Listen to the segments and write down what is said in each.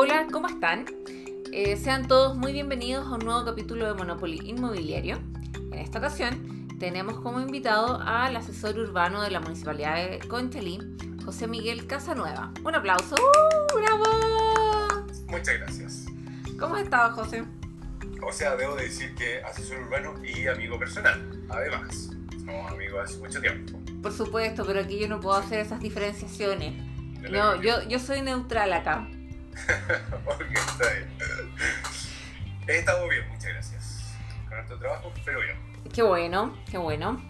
Hola, ¿cómo están? Eh, sean todos muy bienvenidos a un nuevo capítulo de Monopoly Inmobiliario. En esta ocasión tenemos como invitado al asesor urbano de la Municipalidad de Conchalí, José Miguel Casanueva. Un aplauso. ¡Uh, ¡Bravo! Muchas gracias. ¿Cómo has estado, José? O sea, debo decir que asesor urbano y amigo personal, además. Somos amigos hace mucho tiempo. Por supuesto, pero aquí yo no puedo hacer esas diferenciaciones. No, yo, yo soy neutral acá. Ok, está bien. He estado bien, muchas gracias. Con harto trabajo, pero bien. Qué bueno, qué bueno.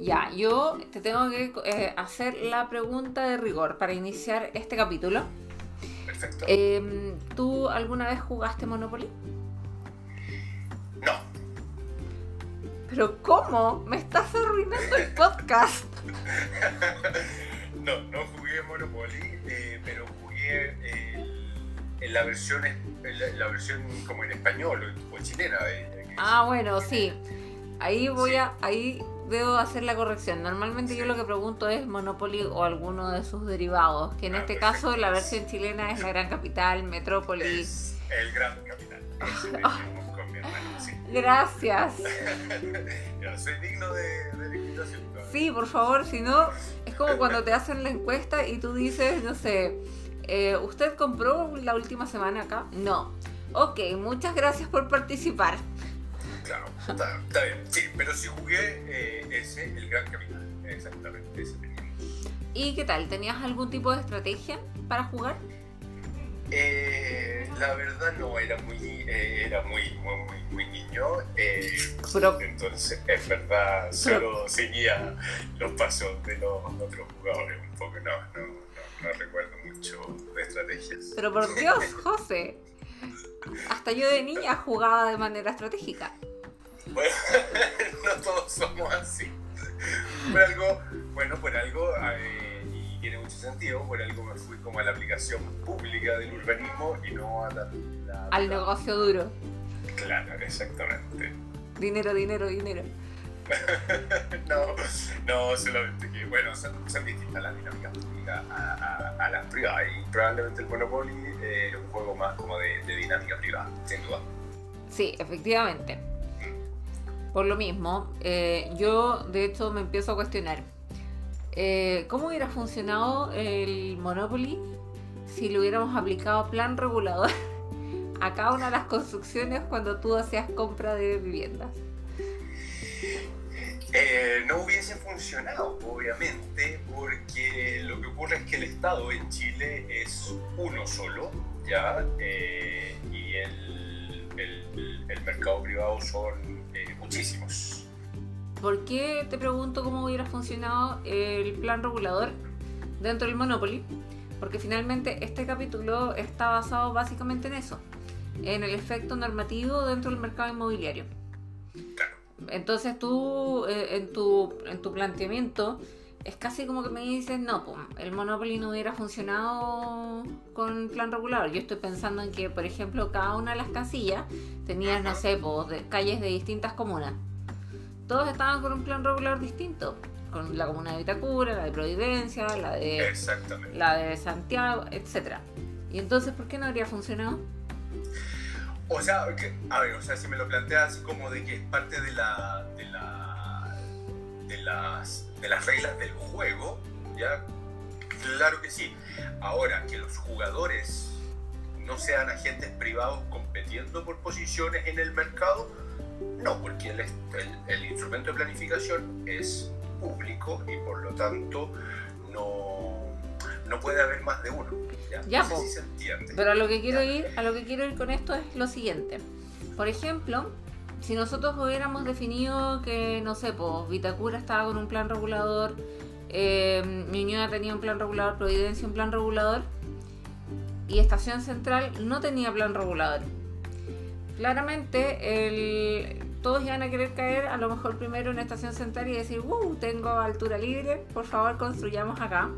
Ya, yo te tengo que eh, hacer la pregunta de rigor para iniciar este capítulo. Perfecto. Em, ¿Tú alguna vez jugaste Monopoly? ¿Pero cómo? Me estás arruinando el podcast. no, no jugué Monopoly, eh, pero jugué el- en la versión en la, en la versión como en español o, chilena. eh, Ah, bueno, sí. Ahí voy a, ahí debo hacer la corrección. Normalmente yo lo que pregunto es Monopoly o alguno de sus derivados, que en Ah, este perfecto. caso la versión chilena es la Gran Capital, Metrópoli. Es el gran capital. Dijimos con mi hermano, sí. Gracias. Soy digno de, de la invitación. todavía. Sí, por favor, si no, es como cuando te hacen la encuesta y tú dices, no sé, eh, ¿usted compró la última semana acá? No. Ok, muchas gracias por participar. Claro, está, está bien. Sí, pero sí jugué eh, ese, el gran capital. Exactamente, ese tenía. ¿Y qué tal? ¿Tenías algún tipo de estrategia para jugar? Eh, la verdad no, era muy, eh, era muy, muy, muy, muy niño. eh, Pero- entonces, es verdad, solo seguía los pasos de los otros jugadores un poco. No, no, no, no recuerdo mucho de estrategias. Pero por Dios, José. Hasta yo de niña jugaba de manera estratégica. Bueno, no todos somos así. Por algo, bueno, por algo, eh, sentido, por algo me fui como a la aplicación pública del urbanismo y no a la... la- Al la- negocio duro. Claro, exactamente. Dinero, dinero, dinero. No, no, solamente que, bueno, son, son distintas las dinámicas públicas a, a- a las privadas y probablemente el Monopoly eh, es un juego más como de, de dinámica privada, sin duda. Sí, efectivamente. Por lo mismo, eh, yo de hecho me empiezo a cuestionar. Eh, ¿Cómo hubiera funcionado el Monopoly si le hubiéramos aplicado plan regulador a cada una de las construcciones cuando tú hacías compra de viviendas? Eh, no hubiese funcionado, obviamente, porque lo que ocurre es que el Estado en Chile es uno solo, ¿ya? Eh, y el, el- mercado privado son eh, muchísimos. ¿Por qué te pregunto cómo hubiera funcionado el plan regulador dentro del Monopoly? Porque finalmente este capítulo está basado básicamente en eso, en el efecto normativo dentro del mercado inmobiliario. Entonces tú, eh, en, tu, en tu planteamiento, es casi como que me dices, no, pues, el Monopoly no hubiera funcionado con plan regulador. Yo estoy pensando en que, por ejemplo, cada una de las casillas tenías, no sé, pues, de- calles de distintas comunas. Todos estaban con un plan regulador distinto. Con la comuna de Vitacura, la de Providencia, la de, la de Santiago, etc. Y entonces, ¿por qué no habría funcionado? O sea, a ver, o sea, si me lo planteas así como de que es parte de la, de la, de las, de las reglas del juego, ya, claro que sí. Ahora, que los jugadores no sean agentes privados compitiendo por posiciones en el mercado, no, porque el, el- el instrumento de planificación es público y por lo tanto no, no puede haber más de uno. Ya, Ya, No sé po. si se entiende. Pero a lo que quiero ir, a lo que quiero ir con esto es lo siguiente. Por ejemplo, si nosotros hubiéramos definido que, no sé, pues Vitacura estaba con un plan regulador, eh, Ñuñoa tenía un plan regulador, Providencia un plan regulador, y Estación Central no tenía plan regulador. Claramente, el- todos iban a querer caer a lo mejor primero en Estación Central y decir, wow, tengo altura libre, por favor construyamos acá.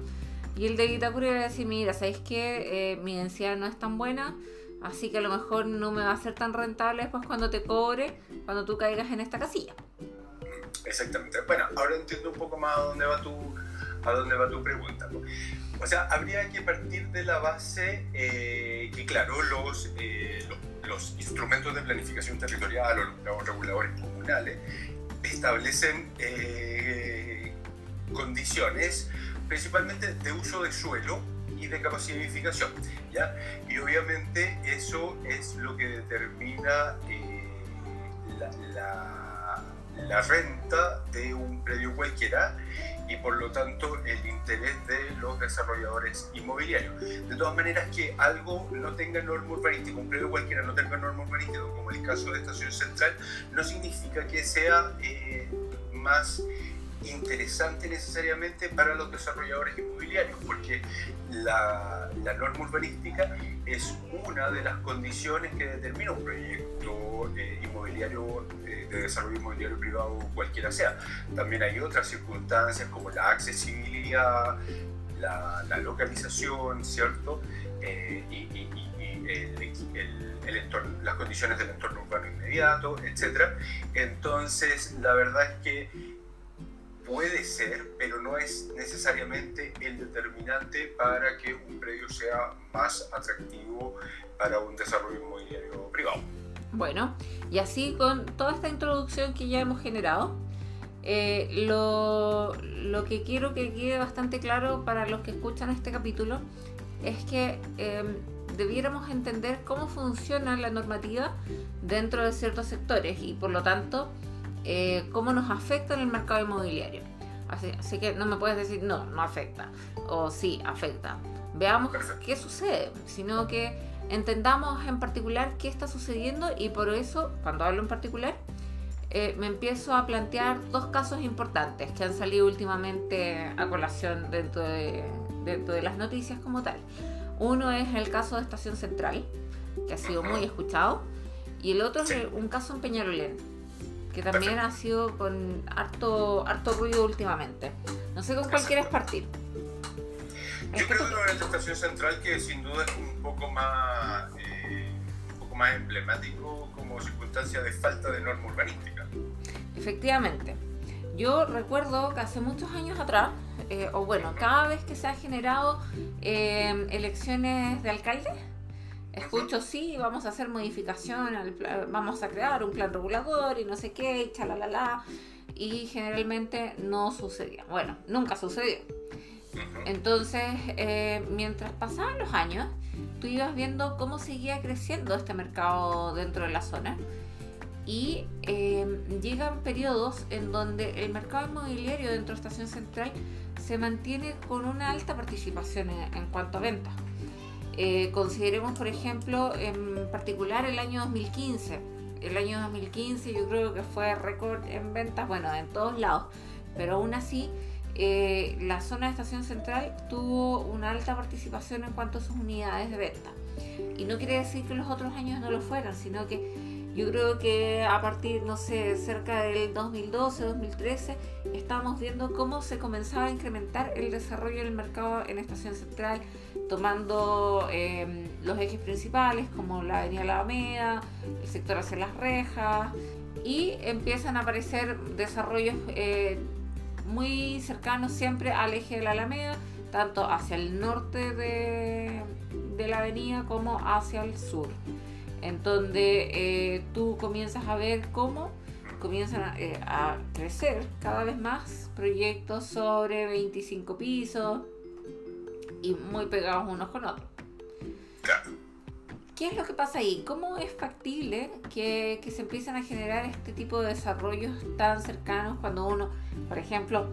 Y el de Vitacura iba a decir, mira, ¿sabéis que mi densidad no es tan buena? Así que a lo mejor no me va a ser tan rentable después cuando te cobre, cuando tú caigas en esta casilla. Exactamente. Bueno, ahora entiendo un poco más a dónde va tu, a dónde va tu pregunta. O sea, habría que partir de la base eh, que, claro, los, eh, los, instrumentos de planificación territorial o los reguladores comunales establecen eh, condiciones principalmente de uso de suelo y de edificación. ¿ya? Y obviamente eso es lo que determina la la renta de un predio cualquiera y por lo tanto el interés de los desarrolladores inmobiliarios. De todas maneras, que algo no tenga norma urbanística, un predio cualquiera no tenga norma urbanística, como el caso de Estación Central, no significa que sea eh, más interesante necesariamente para los desarrolladores inmobiliarios, porque la, la, norma urbanística es una de las condiciones que determina un proyecto eh, inmobiliario eh, de desarrollo inmobiliario privado cualquiera sea. También hay otras circunstancias como la accesibilidad, la, la localización, ¿cierto? Eh, y, el, entorno, las condiciones del entorno urbano inmediato, etc. Entonces, la verdad es que puede ser, pero no es necesariamente el determinante para que un predio sea más atractivo para un desarrollo inmobiliario privado. Bueno, y así con toda esta introducción que ya hemos generado, eh, lo, que quiero que quede bastante claro para los que escuchan este capítulo es que em, debiéramos entender cómo funciona la normativa dentro de ciertos sectores y por lo tanto eh, cómo nos afecta en el mercado inmobiliario. Así, que no me puedes decir, no, no afecta, o sí, afecta. Veamos qué sucede, sino que entendamos en particular qué está sucediendo y por eso, cuando hablo en particular, eh, me empiezo a plantear dos casos importantes que han salido últimamente a colación dentro de, dentro de las noticias como tal. Uno es el caso de Estación Central, que ha sido muy escuchado, y el otro es un caso en Peñarolén que también ha sido con harto, harto ruido últimamente. No sé con cuál quieres partir. Yo creo que la estación central que sin duda es un poco más eh, un poco más emblemático como circunstancia de falta de norma urbanística. Efectivamente. Yo recuerdo que hace muchos años atrás, eh, o bueno, cada vez que se han generado eh, elecciones de alcaldes, escucho, sí, vamos a hacer modificación, al vamos a crear un plan regulador y no sé qué, y chalalala, y generalmente no sucedía. Bueno, nunca sucedió. Entonces, eh, mientras pasaban los años, tú ibas viendo cómo seguía creciendo este mercado dentro de la zona. Y eh, llegan periodos en donde el mercado inmobiliario dentro de Estación Central se mantiene con una alta participación en cuanto a ventas. Eh, consideremos, por ejemplo, en particular el año 2015. El año 2015 yo creo que fue récord en ventas, bueno, en todos lados, pero aún así eh, la zona de estación central tuvo una alta participación en cuanto a sus unidades de venta. Y no quiere decir que los otros años no lo fueran, sino que yo creo que a partir, no sé, cerca del 2012, 2013, estábamos viendo cómo se comenzaba a incrementar el desarrollo del mercado en Estación Central, tomando em, los ejes principales como la Avenida La Alameda, el sector hacia las rejas, y empiezan a aparecer desarrollos eh, muy cercanos siempre al eje de la Alameda, tanto hacia el norte de, la avenida como hacia el sur en donde eh, tú comienzas a ver cómo comienzan eh, a, crecer cada vez más proyectos sobre 25 pisos y muy pegados unos con otros. ¿Qué es lo que pasa ahí? ¿Cómo es factible que, se empiecen a generar este tipo de desarrollos tan cercanos cuando uno, por ejemplo,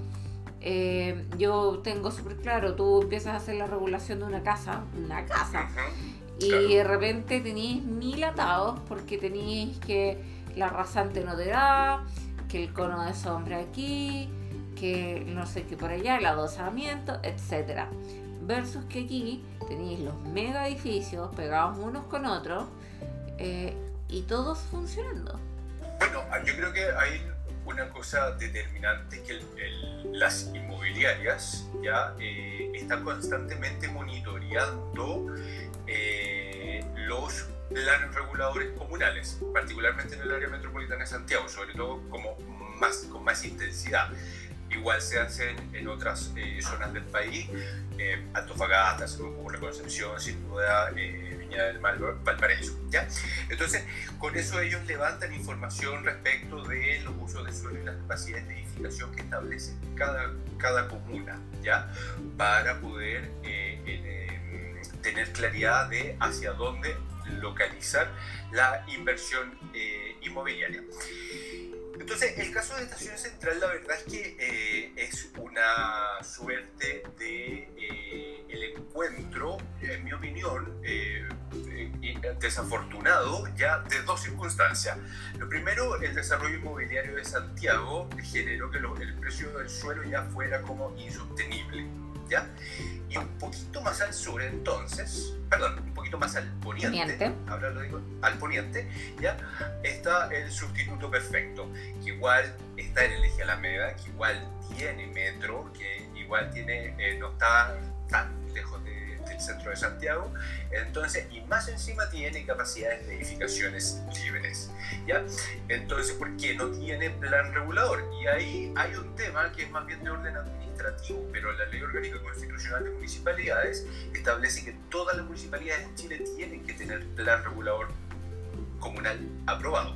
eh, yo tengo súper claro, tú empiezas a hacer la regulación de una casa, una casa, y de repente tenéis mil atados porque tenéis que la rasante no te da, que el cono de sombra aquí, que no sé qué por allá, el adosamiento, etc. Versus que aquí tenéis los mega edificios pegados unos con otros eh, y todos funcionando. Bueno, yo creo que hay una cosa determinante que las inmobiliarias ya eh, están constantemente monitoreando eh, los planes reguladores comunales, particularmente en el área metropolitana de Santiago, sobre todo como más, con más intensidad. Igual se hacen en otras eh, zonas del país, eh, Antofagasta, se me Concepción, sin duda, eh, Viña del Mar, Valparaíso. ¿ya? Entonces, con eso ellos levantan información respecto de los usos de suelo y las capacidades de edificación que establece cada, cada comuna, ¿ya? para poder tener claridad de hacia dónde localizar la inversión inmobiliaria. Entonces, el caso de Estación Central, la verdad es que eh, es una suerte de eh, encuentro, en mi opinión, eh, desafortunado ya de dos circunstancias. Lo primero, el desarrollo inmobiliario de Santiago generó que el precio del suelo ya fuera como insostenible. ¿Ya? Y un poquito más al sur, entonces, perdón, un poquito más al poniente, ahora lo digo, al poniente, ¿ya? Está el sustituto perfecto, que igual está en el eje Alameda, que igual tiene metro, que igual tiene, eh, no está tan lejos centro de Santiago, entonces, y más encima tiene capacidades de edificaciones libres, ¿ya? Entonces, ¿por qué no tiene plan regulador? Y ahí hay un tema que es más bien de orden administrativo pero la Ley Orgánica Constitucional de Municipalidades establece que todas las municipalidades de Chile tienen que tener plan regulador comunal aprobado.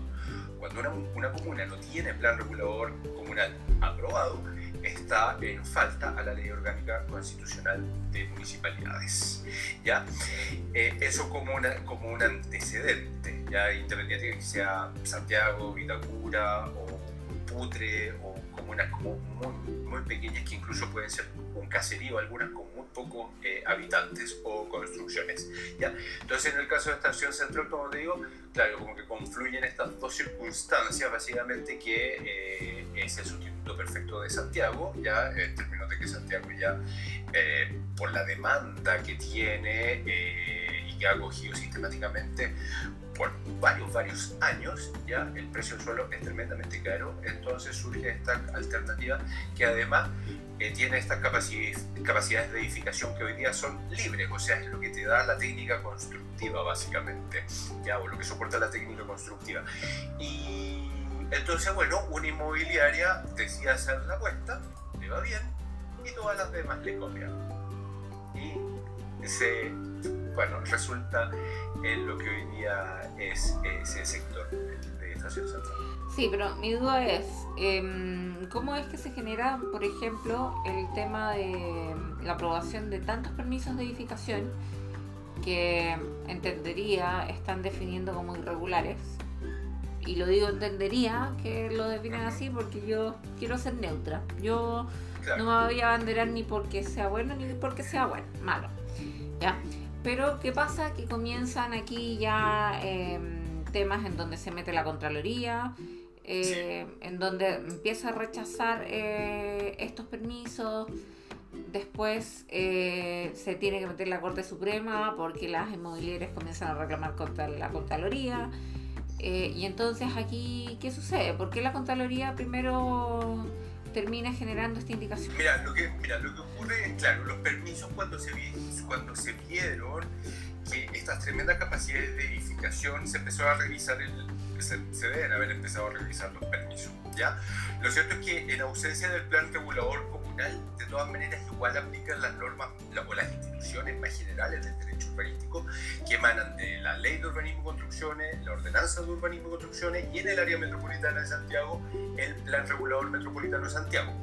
Cuando una, una comuna no tiene plan regulador comunal aprobado, está en falta a la Ley Orgánica Constitucional de Municipalidades. ¿ya? Eh, eso como, una, como un antecedente, ya independiente de que sea Santiago, Vitacura o Putre o comunas como muy, muy pequeñas que incluso pueden ser un caserío, algunas con muy pocos eh, habitantes o construcciones. ¿ya? Entonces, en el caso de Estación Central, como te digo, claro, como que confluyen estas dos circunstancias, básicamente que eh, es el sustituto perfecto de Santiago, ya en términos de que Santiago ya, eh, por la demanda que tiene y que ha acogido sistemáticamente por varios, varios años, ya el precio del suelo es tremendamente caro, entonces surge esta alternativa que además eh, tiene estas capacidades de edificación que hoy día son libres, o sea, es lo que te da la técnica constructiva básicamente, ya, o lo que soporta la técnica constructiva. Y entonces, bueno, una inmobiliaria decide hacer la apuesta, le va bien, y todas las demás le copian. Y se bueno, resulta en lo que hoy día es ese sector de estación central. Sí, pero mi duda es, em, ¿cómo es que se genera, por ejemplo, el tema de la aprobación de tantos permisos de edificación que entendería están definiendo como irregulares? Y lo digo entendería que lo definen así porque yo quiero ser neutra. Yo no me voy a abanderar ni porque sea bueno ni porque sea bueno, malo. ¿Ya? Pero ¿qué pasa? Que comienzan aquí ya em, temas en donde se mete la Contraloría, eh, en donde empieza a rechazar eh, estos permisos. Después eh, se tiene que meter la Corte Suprema porque las inmobiliarias comienzan a reclamar contra la Contraloría. y entonces aquí, ¿qué sucede? ¿Por qué la Contraloría primero termina generando esta indicación? Mira, lo que, mira, lo que ocurre es, claro, los permisos cuando se, cuando se vieron que estas tremendas capacidades de edificación se empezó a revisar, el, se, se deben haber empezado a revisar los permisos, ¿ya? Lo cierto es que en ausencia del plan regulador de todas maneras igual aplican las normas o las instituciones más generales del derecho urbanístico que emanan de la ley de urbanismo y construcciones, la ordenanza de urbanismo y construcciones y en el área metropolitana de Santiago el plan regulador metropolitano de Santiago.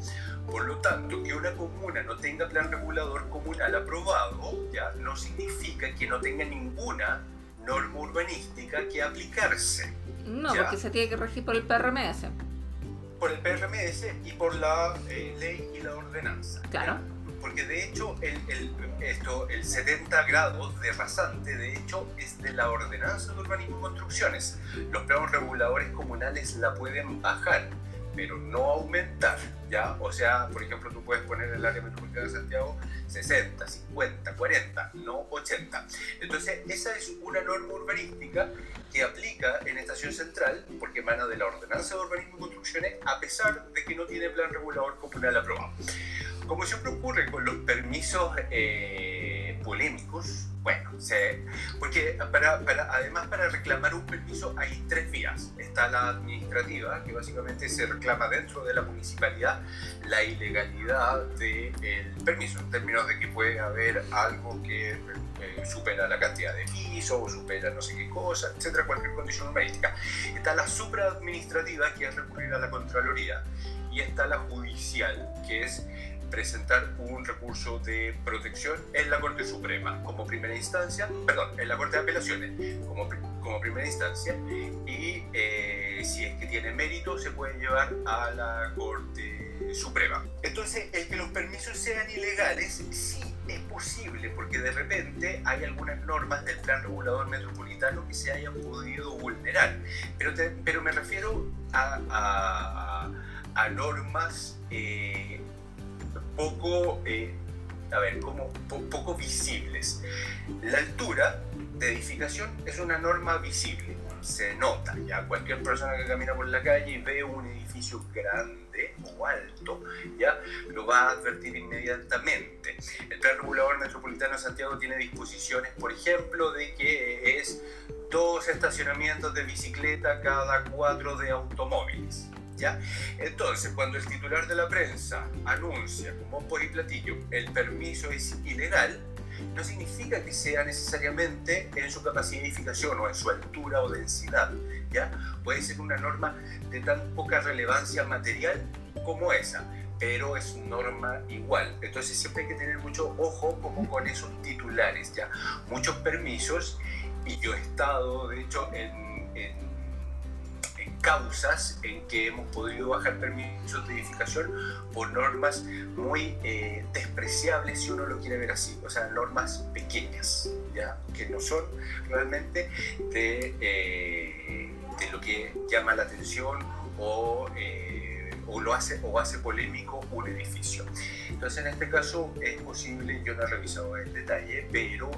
Por lo tanto, que una comuna no tenga plan regulador comunal aprobado ya no significa que no tenga ninguna norma urbanística que aplicarse. No, porque se tiene que regir por el PRMS por el PRMS y por la eh, ley y la ordenanza. Claro. Porque de hecho el, el, esto, el 70 grados de rasante, de hecho, es de la ordenanza de urbanismo y construcciones. Los planos reguladores comunales la pueden bajar pero no aumentar, ¿ya? O sea, por ejemplo, tú puedes poner el área metropolitana de Santiago 60, 50, 40, no 80. Entonces, esa es una norma urbanística que aplica en Estación Central, porque emana de la Ordenanza de Urbanismo y Construcciones, a pesar de que no tiene plan regulador comunal aprobado. Como siempre ocurre con los permisos eh, polémicos, bueno, se, porque para, para, además para reclamar un permiso hay tres vías. Está la administrativa, que básicamente se reclama dentro de la municipalidad la ilegalidad del permiso, en términos de que puede haber algo que eh, supera la cantidad de piso o supera no sé qué cosa, etcétera, cualquier condición urbanística. Está la supraadministrativa, que es recurrir a la Contraloría, y está la judicial, que es presentar un recurso de protección en la Corte Suprema como primera instancia, perdón, en la Corte de Apelaciones como, como primera instancia y eh, si es que tiene mérito se puede llevar a la Corte Suprema. Entonces, el que los permisos sean ilegales sí es posible porque de repente hay algunas normas del plan regulador metropolitano que se hayan podido vulnerar, pero, pero me refiero a, a, normas eh, poco, eh, a ver, como poco visibles. La altura de edificación es una norma visible, se nota, ya cualquier persona que camina por la calle y ve un edificio grande o alto, ya lo va a advertir inmediatamente. El Plan Regulador Metropolitano de Santiago tiene disposiciones, por ejemplo, de que es dos estacionamientos de bicicleta cada cuatro de automóviles. Entonces, cuando el titular de la prensa anuncia como por y platillo el permiso es ilegal, no significa que sea necesariamente en su capacidad o en su altura o densidad, ¿ya? Puede ser una norma de tan poca relevancia material como esa, pero es norma igual. Entonces siempre hay que tener mucho ojo como con esos titulares, ¿ya? Muchos permisos, y yo he estado, de hecho, en causas en que hemos podido bajar permisos de edificación por normas muy eh, despreciables, si uno lo quiere ver así, o sea, normas pequeñas, ¿ya? que no son realmente de, eh, lo que llama la atención o, eh, o, lo hace, o hace polémico un edificio. Entonces, en este caso es posible, yo no he revisado el detalle, pero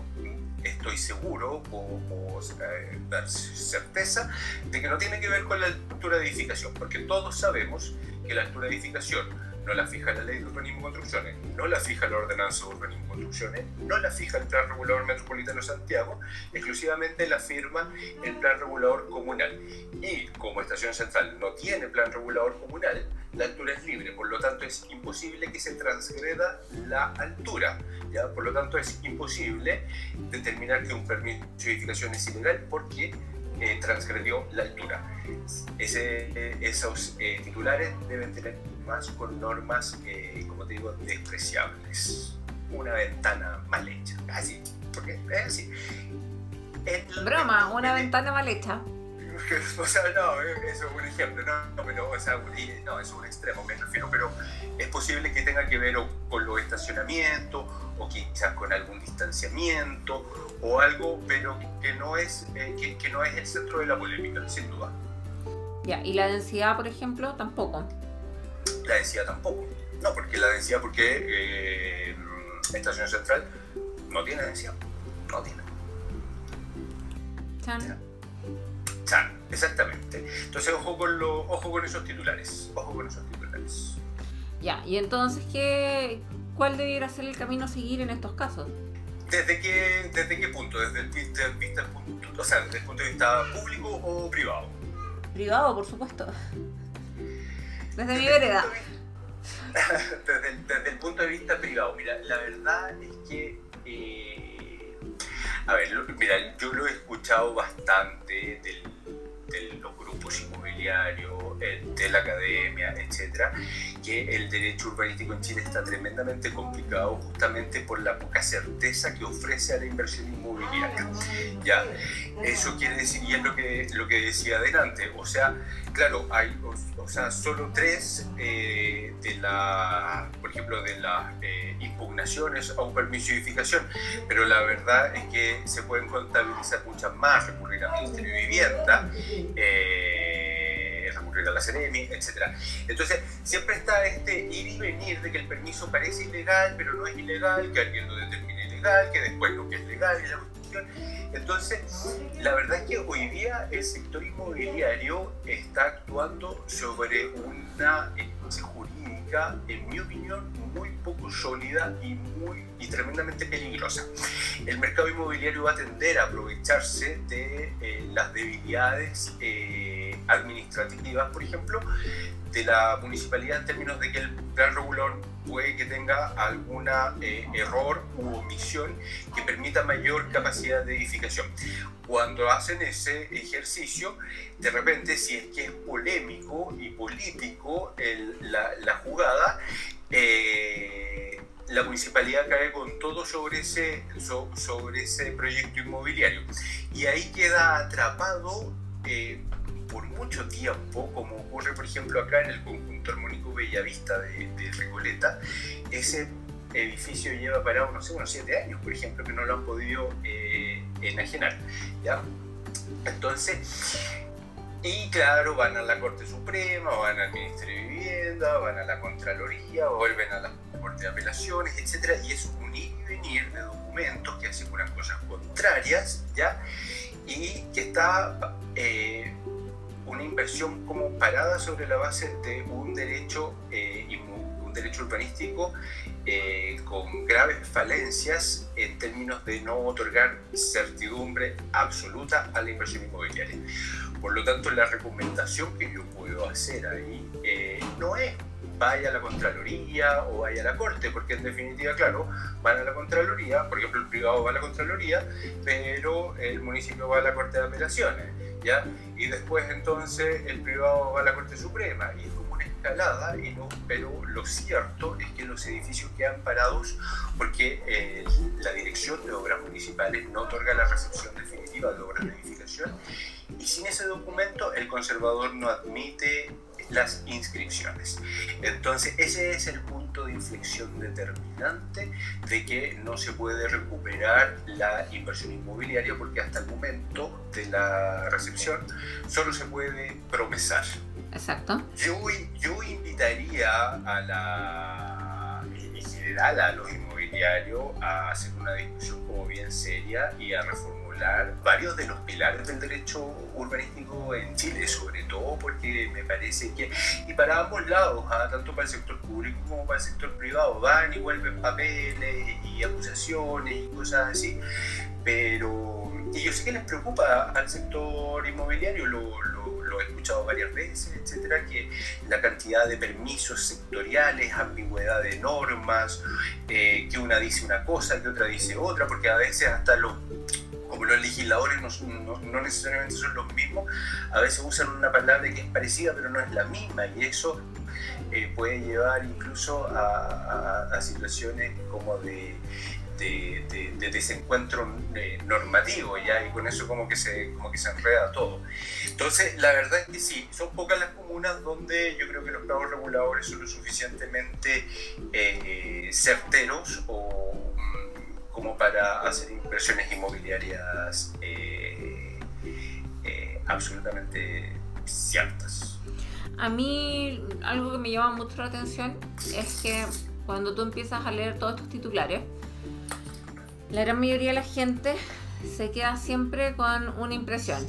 estoy seguro o, eh, dar certeza de que no tiene que ver con la altura de edificación, porque todos sabemos que la altura de edificación no la fija la ley de urbanismo construcciones, no la fija la ordenanza de urbanismo y construcciones, no la fija el plan regulador metropolitano Santiago, exclusivamente la firma el plan regulador comunal. Y como Estación Central no tiene plan regulador comunal, la altura es libre, por lo tanto es imposible que se transgreda la altura. ¿ya? Por lo tanto es imposible determinar que un permiso de edificación es ilegal porque eh, transgredió la altura. Ese, esos eh, titulares deben tener más con normas, eh, como te digo, despreciables. Una ventana mal hecha, así, porque es así. Broma, una ventana mal hecha. o sea, no, eso es un ejemplo, no, pero, o sea, no, es un extremo, me refiero, pero es posible que tenga que ver con los estacionamientos o quizás con algún distanciamiento o algo, pero que no es, eh, que, que, no es el centro de la polémica, sin duda. Ya, y la densidad, por ejemplo, tampoco. La densidad tampoco. No, porque la densidad, porque eh, Estación Central no tiene densidad, no tiene. Chan exactamente. Entonces, ojo con, lo, ojo con esos titulares. Ojo con esos titulares. Ya, y entonces, ¿qué, ¿cuál debiera ser el camino a seguir en estos casos? ¿Desde qué, desde qué punto? ¿Desde el, vista, punto, o sea, desde el punto de vista público o privado? Privado, por supuesto. Desde, mi vereda. desde, desde, el punto de vista privado, mira, la verdad es que eh, a ver, mira, yo lo he escuchado bastante de los grupos inmobiliarios, de la academia, etcétera, que el derecho urbanístico en Chile está tremendamente complicado justamente por la poca certeza que ofrece a la inversión inmobiliaria. Ya, eso quiere decir, y es lo que, lo que decía adelante, o sea, claro, hay, o, sea, solo tres eh, de la, por ejemplo, de las eh, impugnaciones a un permiso de edificación, pero la verdad es que se pueden contabilizar muchas más, recurrir al Ministerio de Vivienda. Eh, recurrir a la CNM, etc. Entonces, siempre está este ir y venir de que el permiso parece ilegal, pero no es ilegal, que alguien lo determine ilegal, que después lo que es legal es la cuestión. Entonces, la verdad es que hoy día el sector inmobiliario está actuando sobre una base jurídica, en mi opinión, muy poco sólida y, muy, y tremendamente peligrosa. El mercado inmobiliario va a tender a aprovecharse de eh, las debilidades eh, administrativas, por ejemplo, de la municipalidad en términos de que el plan regulador puede que tenga algún eh, error u omisión que permita mayor capacidad de edificación. Cuando hacen ese ejercicio, de repente, si es que es polémico y político la, jugada, eh, la municipalidad cae con todo sobre ese, sobre ese proyecto inmobiliario. Y ahí queda atrapado eh, por mucho tiempo, como ocurre por ejemplo acá en el conjunto armónico Bellavista de, de Recoleta, ese edificio lleva parado, no sé, unos siete años, por ejemplo, que no lo han podido eh, enajenar. ¿ya? Entonces, y claro, van a la Corte Suprema, van al Ministerio de Vivienda, van a la Contraloría, vuelven a la Corte de Apelaciones, etc. Y es un ir y venir de documentos que aseguran cosas contrarias, ¿ya? Y que está eh, una inversión como parada sobre la base de un derecho, eh, un derecho urbanístico eh, con graves falencias en términos de no otorgar certidumbre absoluta a la inversión inmobiliaria. Por lo tanto, la recomendación que yo puedo hacer ahí eh, no es vaya a la Contraloría o vaya a la Corte, porque en definitiva, claro, van a la Contraloría, por ejemplo, el privado va a la Contraloría, pero el municipio va a la Corte de Apelaciones ¿ya? Y después entonces el privado va a la Corte Suprema y es como una escalada, y no, pero lo cierto es que los edificios quedan parados porque eh, la Dirección de Obras Municipales no otorga la recepción definitiva de obras de edificación y sin ese documento el conservador no admite las inscripciones. Entonces ese es el punto de inflexión determinante de que no se puede recuperar la inversión inmobiliaria porque hasta el momento de la recepción solo se puede promesar. Exacto. Yo, yo invitaría a la, en general a los inmobiliarios a hacer una discusión como bien seria y a reformar varios de los pilares del derecho urbanístico en Chile, sobre todo porque me parece que, y para ambos lados, ¿ah? tanto para el sector público como para el sector privado, van y vuelven papeles y acusaciones y cosas así, pero, y yo sé que les preocupa al sector inmobiliario, lo, he escuchado varias veces, etcétera, que la cantidad de permisos sectoriales, ambigüedad de normas, eh, que una dice una cosa, que otra dice otra, porque a veces hasta los como los legisladores no, necesariamente son los mismos, a veces usan una palabra que es parecida pero no es la misma y eso eh, puede llevar incluso a, situaciones como de, de, desencuentro eh, normativo ¿ya? y con eso como que, se, como que se enreda todo. Entonces, la verdad es que sí, son pocas las comunas donde yo creo que los planos reguladores son lo suficientemente eh, certeros o como para hacer inversiones inmobiliarias eh, eh, absolutamente ciertas. A mí algo que me llama mucho la atención es que cuando tú empiezas a leer todos estos titulares, la gran mayoría de la gente se queda siempre con una impresión.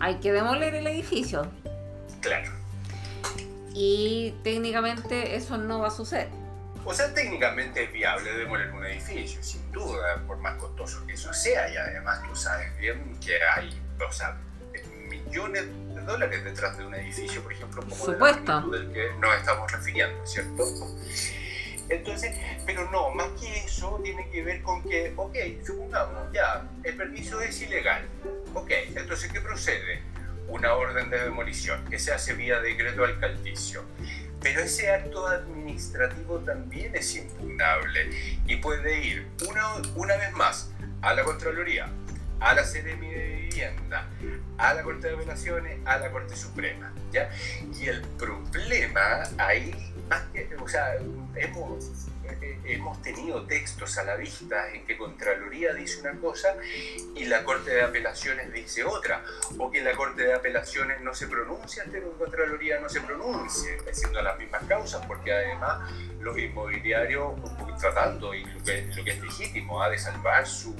Hay que demoler el edificio. Claro. Y técnicamente eso no va a suceder. O sea, técnicamente es viable demoler un edificio, sin duda, por más costoso que eso sea, y además tú sabes bien que hay, o sea, millones de dólares detrás de un edificio, por ejemplo, como Supuesto. del que nos estamos refiriendo, ¿cierto? Entonces, pero no, más que eso tiene que ver con que, ok, supongamos, ya, el permiso es ilegal. Ok, entonces, ¿qué procede? Una orden de demolición que se hace vía decreto alcaldicio. Pero ese acto administrativo también es impugnable y puede ir una, una vez más a la Contraloría, a la CDMI de Vivienda, a la Corte de Apelaciones, a la Corte Suprema. ¿ya? Y el problema ahí, más que, o sea, hemos hemos tenido textos a la vista en que Contraloría dice una cosa y la Corte de Apelaciones dice otra, o que la Corte de Apelaciones no se pronuncia ante que Contraloría no se pronuncie, siendo las mismas causas, porque además los inmobiliarios tratando, y lo que, es legítimo, ha de salvar su,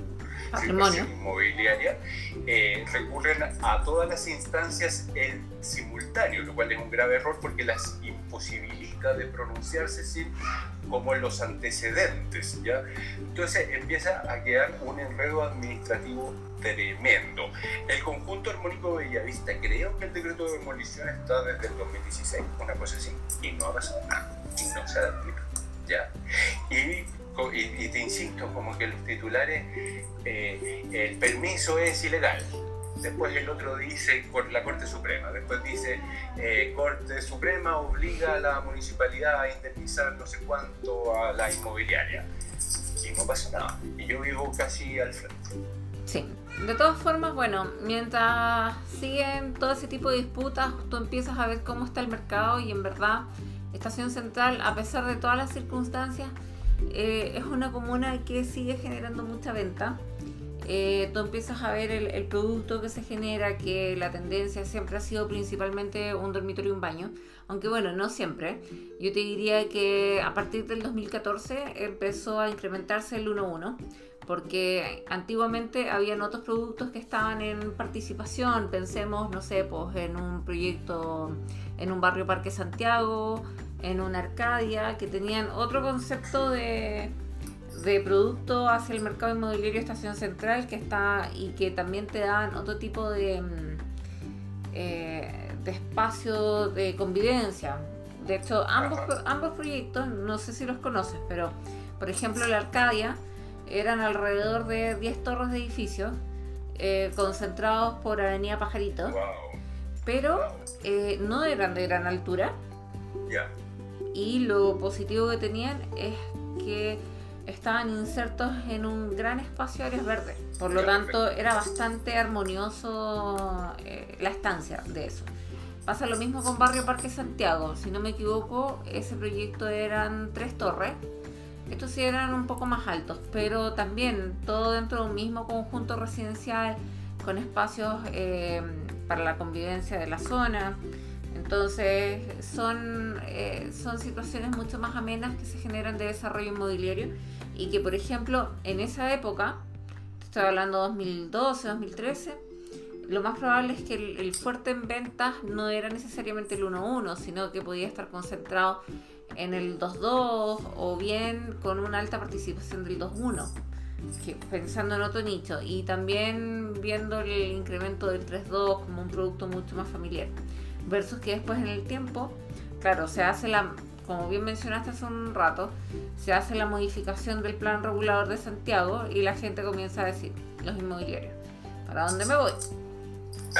circulación inmobiliaria, eh, recurren a todas las instancias en simultáneo, lo cual es un grave error porque las imposibilita de pronunciarse sin como los antecedentes, ¿ya? Entonces empieza a quedar un enredo administrativo tremendo. El conjunto armónico Bellavista, creo que el decreto de demolición está desde el 2016, una cosa así, y no ha pasado nada, y no se ha ¿ya? Y y, te insisto, como que los titulares, eh, el permiso es ilegal. Después el otro dice la Corte Suprema. Después dice eh, Corte Suprema obliga a la municipalidad a indemnizar no sé cuánto a la inmobiliaria. Y no pasa nada. Y yo vivo casi al frente. Sí. De todas formas, bueno, mientras siguen todo ese tipo de disputas, tú empiezas a ver cómo está el mercado y en verdad Estación Central, a pesar de todas las circunstancias, eh, es una comuna que sigue generando mucha venta. Eh, tú empiezas a ver el, producto que se genera, que la tendencia siempre ha sido principalmente un dormitorio y un baño, aunque bueno, no siempre. Yo te diría que a partir del 2014 empezó a incrementarse el 1-1, porque antiguamente habían otros productos que estaban en participación, pensemos, no sé, pues en un proyecto en un barrio Parque Santiago, en una Arcadia, que tenían otro concepto de, de producto hacia el mercado inmobiliario Estación Central que está y que también te dan otro tipo de, mm, eh, de espacio de convivencia. De hecho, ambos, ambos proyectos, no sé si los conoces, pero por ejemplo la Arcadia eran alrededor de 10 torres de edificios eh, concentrados por Avenida Pajarito, pero eh, no eran de gran altura. Y lo positivo que tenían es que estaban insertos en un gran espacio de áreas verdes. Por lo tanto, era bastante armonioso eh, la estancia de eso. Pasa lo mismo con Barrio Parque Santiago. Si no me equivoco, ese proyecto eran tres torres. Estos sí eran un poco más altos, pero también todo dentro de un mismo conjunto residencial con espacios eh, para la convivencia de la zona. Entonces son, eh, son situaciones mucho más amenas que se generan de desarrollo inmobiliario y que por ejemplo en esa época, estoy hablando 2012, 2013, lo más probable es que el, fuerte en ventas no era necesariamente el 1-1, sino que podía estar concentrado en el 2-2 o bien con una alta participación del 2-1, pensando en otro nicho, y también viendo el incremento del 3-2 como un producto mucho más familiar versus que después en el tiempo, claro, se hace la, como bien mencionaste hace un rato, se hace la modificación del plan regulador de Santiago y la gente comienza a decir, los inmobiliarios, ¿para dónde me voy?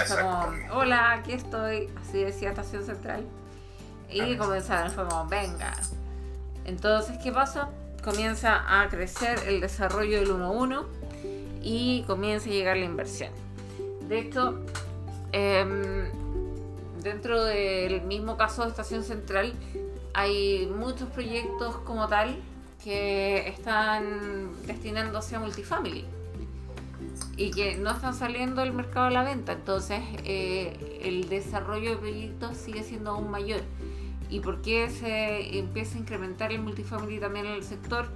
como, hola, aquí estoy, así decía Estación Central. Y comenzaron, fue como, venga. Entonces, ¿qué pasa? Comienza a crecer el desarrollo del 1-1 y comienza a llegar la inversión. De hecho, eh, dentro del mismo caso de Estación Central hay muchos proyectos como tal que están destinándose a multifamily y que no están saliendo del mercado a la venta. Entonces, eh, el desarrollo de proyectos sigue siendo aún mayor. ¿Y por qué se empieza a incrementar el multifamily también en el sector?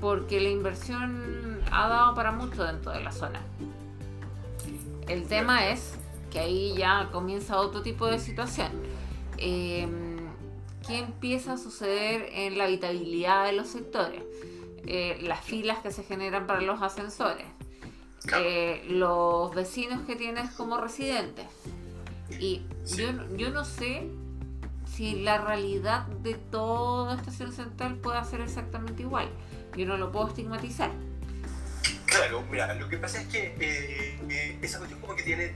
Porque la inversión ha dado para mucho dentro de la zona. El tema es que ahí ya comienza otro tipo de situación. Em, ¿Qué empieza a suceder en la habitabilidad de los sectores? Eh, las filas que se generan para los ascensores, eh, los vecinos que tienes como residentes. Y yo, yo no sé si la realidad de toda estación central puede ser exactamente igual. Yo no lo puedo estigmatizar Claro, mira, lo que pasa es que eh, eh, esa cuestión como que tiene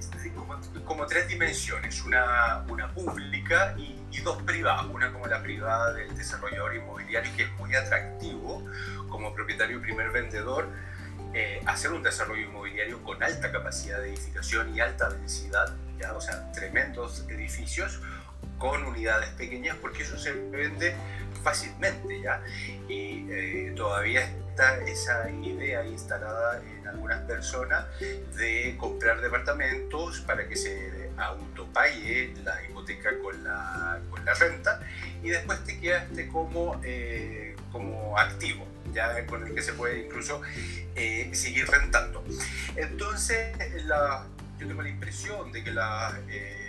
como, tres dimensiones, una, una pública y, dos privadas, una como la privada del desarrollador inmobiliario que es muy atractivo como propietario y primer vendedor, eh, hacer un desarrollo inmobiliario con alta capacidad de edificación y alta densidad, ¿ya? o sea, tremendos edificios con unidades pequeñas porque eso se vende fácilmente, ¿ya? Y todavía esa idea instalada en algunas personas de comprar departamentos para que se autopague la hipoteca con la, con la renta y después te quedaste como, eh, como activo. ya con el que se puede incluso eh, seguir rentando. Entonces, la, yo tengo la impresión de que, la, eh,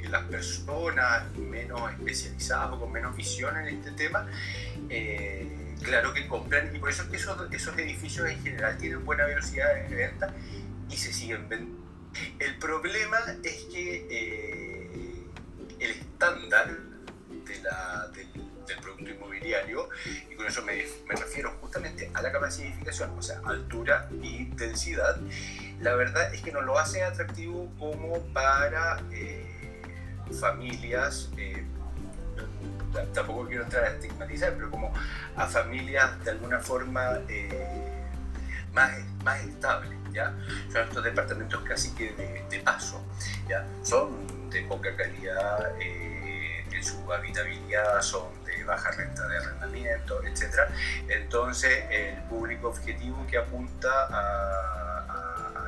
que las personas menos especializadas o con menos visión en este tema, eh, claro que compran, y por eso es que esos, edificios en general tienen buena velocidad de venta y se siguen vendiendo. El problema es que el estándar del, producto inmobiliario, y con eso me, me, refiero justamente a la capacidad de edificación, o sea, altura y densidad, la verdad es que no lo hace atractivo como para eh, familias, eh, tampoco quiero entrar a estigmatizar, pero como a familias de alguna forma eh, más, más estables. ¿Ya? Son estos departamentos casi que de, de paso, ¿ya? Son de poca calidad, su habitabilidad son de baja renta de arrendamiento, etc. Entonces, el público objetivo que apunta a,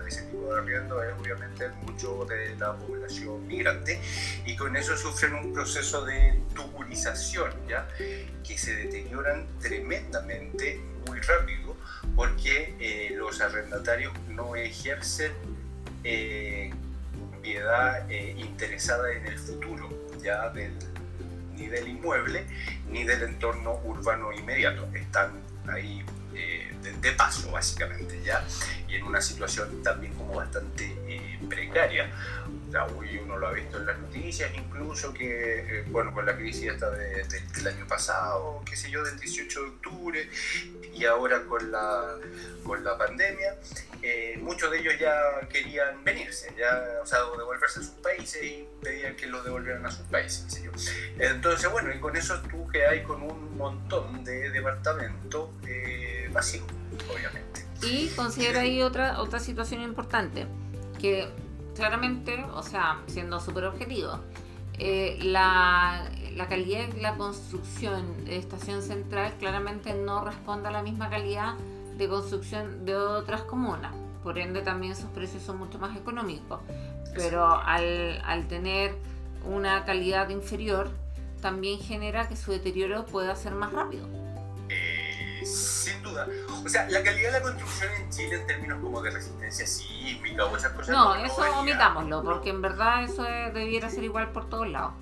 ese tipo de arriendo es obviamente mucho de la población migrante y con eso sufren un proceso de tuburización, ¿ya? que se deterioran tremendamente muy rápido porque eh, los arrendatarios no ejercen eh, piedad eh, interesada en el futuro ya del, ni del inmueble ni del entorno urbano inmediato. Están ahí eh, de, paso, básicamente, ¿ya? Y en una situación también como bastante eh, precaria. hoy uno lo ha visto en las noticias, incluso que, eh, bueno, con la crisis esta del año pasado, qué sé yo, del 18 de octubre, y ahora con la, con la pandemia, eh, muchos de ellos ya querían venirse, ya, o sea, devolverse a sus países y pedían que los devolvieran a sus países. Entonces, bueno, y con eso tú que hay con un montón de departamentos eh, vacíos, obviamente. Y considero ahí otra, otra situación importante, que claramente, o sea, siendo súper objetivo, eh, la, la calidad de la construcción de Estación Central claramente no responde a la misma calidad de construcción de otras comunas. Por ende también sus precios son mucho más económicos. Pero al, al tener una calidad inferior, también genera que su deterioro pueda ser más rápido. Eh, sin duda. O sea, la calidad de la construcción en Chile en términos como de resistencia sísmica o esas cosas. No, eso omitámoslo, porque en verdad eso debiera ser igual por todos lados.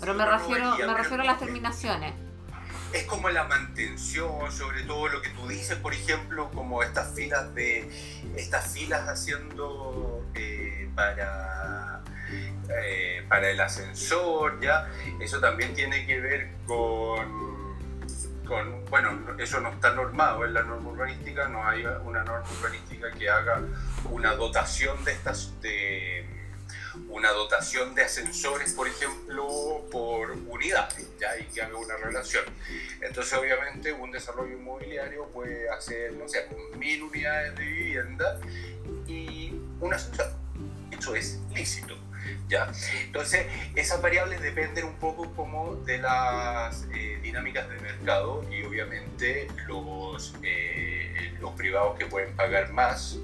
Pero me, refiero, me refiero a las terminaciones. Es como la mantención, sobre todo lo que tú dices, por ejemplo, como estas filas de estas filas haciendo eh, para eh, para el ascensor, ya. Eso también tiene que ver con, con, bueno, eso no está normado en la norma urbanística, no hay una norma urbanística que haga una dotación de estas de una dotación de ascensores, por ejemplo, por unidad, ya, y que haga una relación. Entonces, obviamente, un desarrollo inmobiliario puede hacer, no sé, mil unidades de vivienda y un ascensor. Eso es lícito. ¿Ya? Entonces, esas variables dependen un poco como de las eh, dinámicas de mercado y obviamente los, eh, los privados que pueden pagar más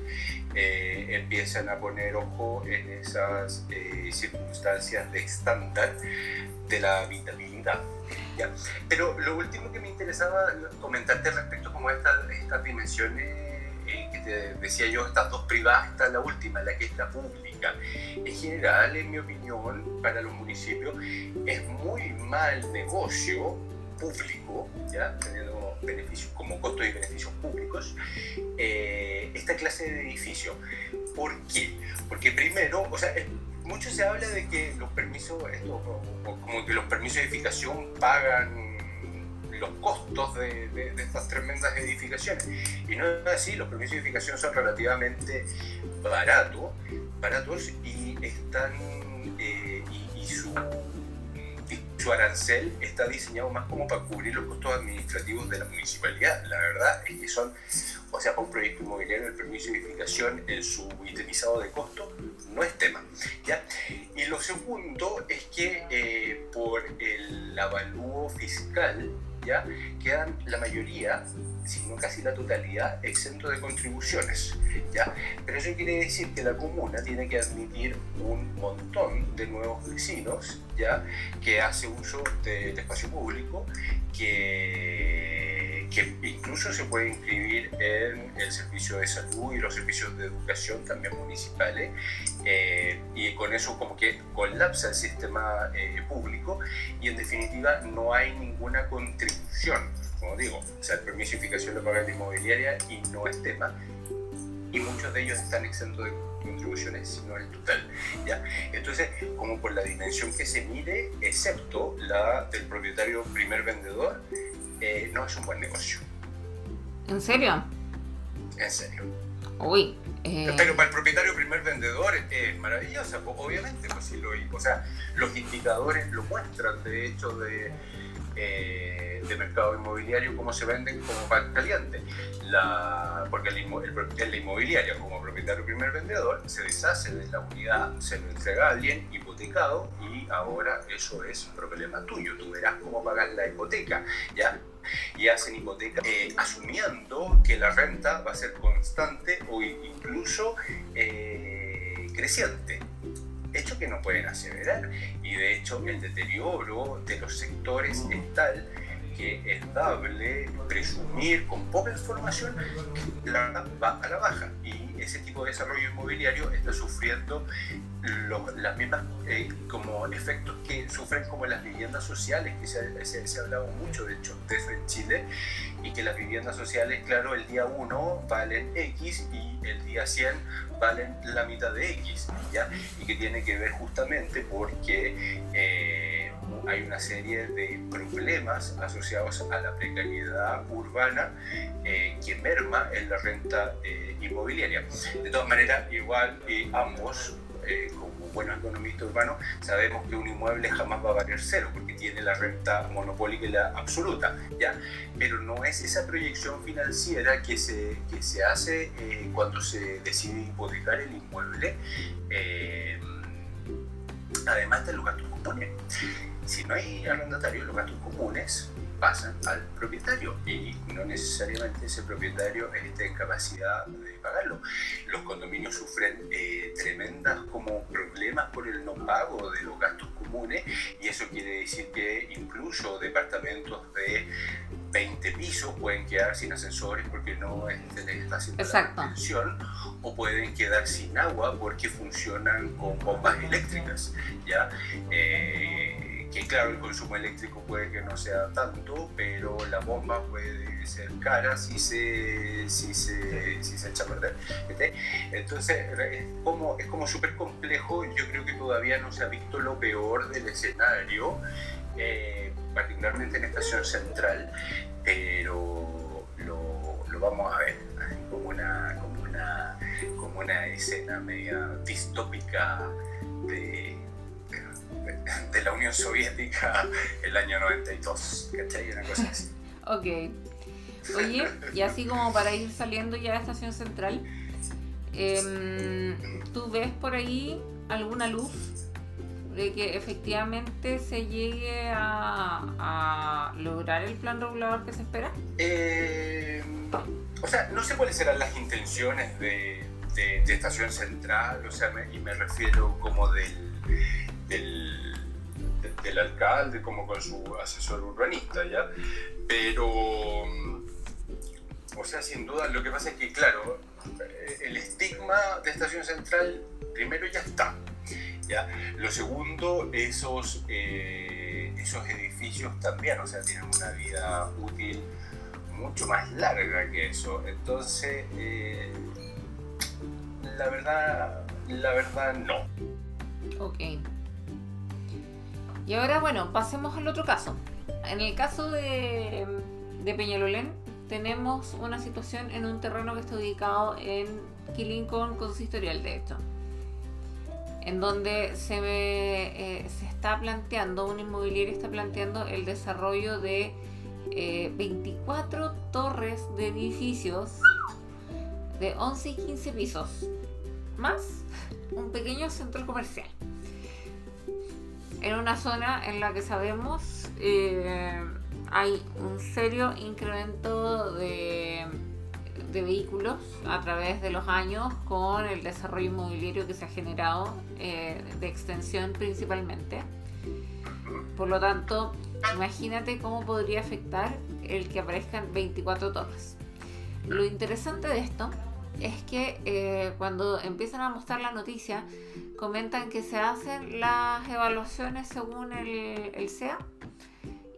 eh, empiezan a poner ojo en esas eh, circunstancias de estándar de la habitabilidad. ¿ya? Pero lo último que me interesaba comentarte respecto como a estas, estas dimensiones eh, que te decía yo, estas dos privadas, esta es la última, la que está pública. En general, en mi opinión, para los municipios es muy mal negocio público, teniendo beneficios, como costos y beneficios públicos, eh, esta clase de edificio. ¿Por qué? Porque primero, o sea, mucho se habla de que los permisos, esto, como que los permisos de edificación pagan los costos de, de, estas tremendas edificaciones. Y no es así, los permisos de edificación son relativamente baratos, baratos y están eh, y, su su arancel está diseñado más como para cubrir los costos administrativos de la municipalidad. La verdad es que son, o sea, un proyecto inmobiliario el permiso de edificación en su itemizado de costo no es tema. ¿ya? Y lo segundo es que eh, por el avalúo fiscal, ¿ya? quedan la mayoría, si no casi la totalidad, exento de contribuciones. ¿ya? Pero eso quiere decir que la comuna tiene que admitir un montón de nuevos vecinos ¿ya? que hace uso del espacio público, que, que incluso se puede inscribir en el servicio de salud y los servicios de educación también municipales, eh, y con eso como que colapsa el sistema eh, público y en definitiva no hay ninguna contribución, como digo, o sea, el permiso de lo paga la inmobiliaria y no es tema, y muchos de ellos están exentos de contribuciones, sino el total. ¿ya? Entonces, como por la dimensión que se mide, excepto la del propietario primer vendedor, eh, no es un buen negocio. ¿En serio? En serio. Uy. Eh... Pero para el propietario primer vendedor es maravillosa, obviamente, pues si lo, o sea, los indicadores lo muestran, de hecho, de eh, de mercado inmobiliario, cómo se venden como pan caliente. La, porque el, el, la inmobiliaria, como propietario primer vendedor, se deshace de la unidad, se lo entrega a alguien hipotecado y ahora eso es un problema tuyo. Tú verás cómo pagar la hipoteca. ¿ya? Y hacen hipoteca eh, asumiendo que la renta va a ser constante o incluso eh, creciente hecho que no pueden aseverar. Y de hecho el deterioro de los sectores es tal que es dable presumir con poca información que la va a la baja. Y ese tipo de desarrollo inmobiliario está sufriendo las mismas eh, como efectos que sufren como las viviendas sociales, que se, se, ha hablado mucho de hecho desde Chile, y que las viviendas sociales, claro, el día 1 valen X y el día 100 valen la mitad de X, ¿ya? Y que tiene que ver justamente porque eh, hay una serie de problemas asociados a la precariedad urbana eh, que merma en la renta eh, inmobiliaria. De todas maneras, igual ambos eh, como buenos economistas urbanos, sabemos que un inmueble jamás va a valer cero porque tiene la renta monopólica y la absoluta, ¿ya? Pero no es esa proyección financiera que se, que se hace cuando se decide hipotecar el inmueble, además de los gastos comunes. Si no hay arrendatario, los gastos comunes pasan al propietario y no necesariamente ese propietario esté en capacidad de pagarlo. Los condominios sufren eh, tremendas como problemas por el no pago de los gastos comunes y eso quiere decir que incluso departamentos de 20 pisos pueden quedar sin ascensores porque no está haciendo la atención o pueden quedar sin agua porque funcionan con bombas eléctricas. ¿ya? Eh, que claro, el consumo eléctrico puede que no sea tanto, pero la bomba puede ser cara si se, si se, si se echa a perder. Entonces, es como, es como súper complejo, yo creo que todavía no se ha visto lo peor del escenario, eh, particularmente en Estación Central, pero lo, lo vamos a ver como una, como, una, como una escena media distópica de de la Unión Soviética el año 92, ¿cachai? Una cosa así. ok. Oye, y así como para ir saliendo ya de Estación Central, em, ¿tú ves por ahí alguna luz de que efectivamente se llegue a, lograr el plan regulador que se espera? Em, o sea, no sé cuáles serán las intenciones de, Estación Central, o sea, y me refiero como del del, alcalde como con su asesor urbanista, ¿ya? Pero, mm, o sea, sin duda, lo que pasa es que, claro, eh, el estigma de Estación Central primero ya está, ¿ya? Lo segundo, esos, eh, esos edificios también, o sea, tienen una vida útil mucho más larga que eso. Entonces, eh, la verdad, la verdad no. Ok. Y ahora, bueno, pasemos al otro caso. En el caso de, Peñalolén, tenemos una situación en un terreno que está ubicado en Quilincoln consistorial, de hecho, en donde se, eh, se está planteando, un inmobiliario está planteando el desarrollo de 24 eh, torres de edificios de 11 y 15 pisos, más un pequeño centro comercial en una zona en la que sabemos eh, hay un serio incremento de, vehículos a través de los años con el desarrollo inmobiliario que se ha generado eh, de extensión principalmente. Por lo tanto, imagínate cómo podría afectar el que aparezcan 24 torres. Lo interesante de esto es que eh, cuando empiezan a mostrar la noticia, comentan que se hacen las evaluaciones según el, el SEA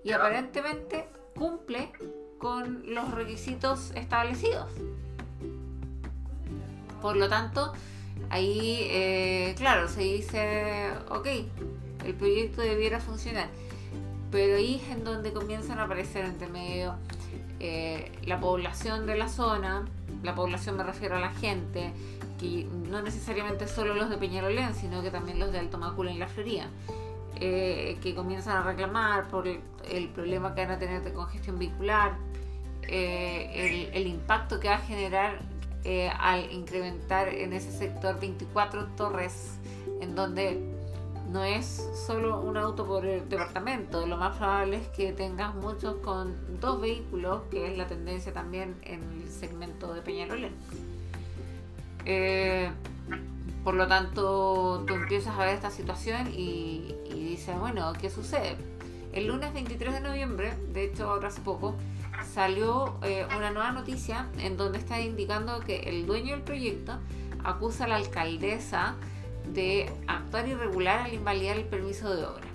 y aparentemente cumple con los requisitos establecidos. Por lo tanto, ahí, eh, claro, se dice, ok, el proyecto debiera funcionar, pero ahí es en donde comienzan a aparecer entre medio eh, la población de la zona, la población me refiero a la gente, que no necesariamente solo los de Peñarolén, sino que también los de Alto Macula y La Florida, eh, que comienzan a reclamar por el, problema que van a tener de congestión vehicular, eh, el, impacto que va a generar al incrementar en ese sector 24 torres, en donde no es solo un auto por el departamento, lo más probable es que tengas muchos con dos vehículos, que es la tendencia también en el segmento de Peñarolén. Eh, por lo tanto, tú empiezas a ver esta situación y, dices, bueno, ¿qué sucede? El lunes 23 de noviembre, de hecho ahora hace poco, salió eh, una nueva noticia en donde está indicando que el dueño del proyecto acusa a la alcaldesa de actuar irregular al invalidar el permiso de obra.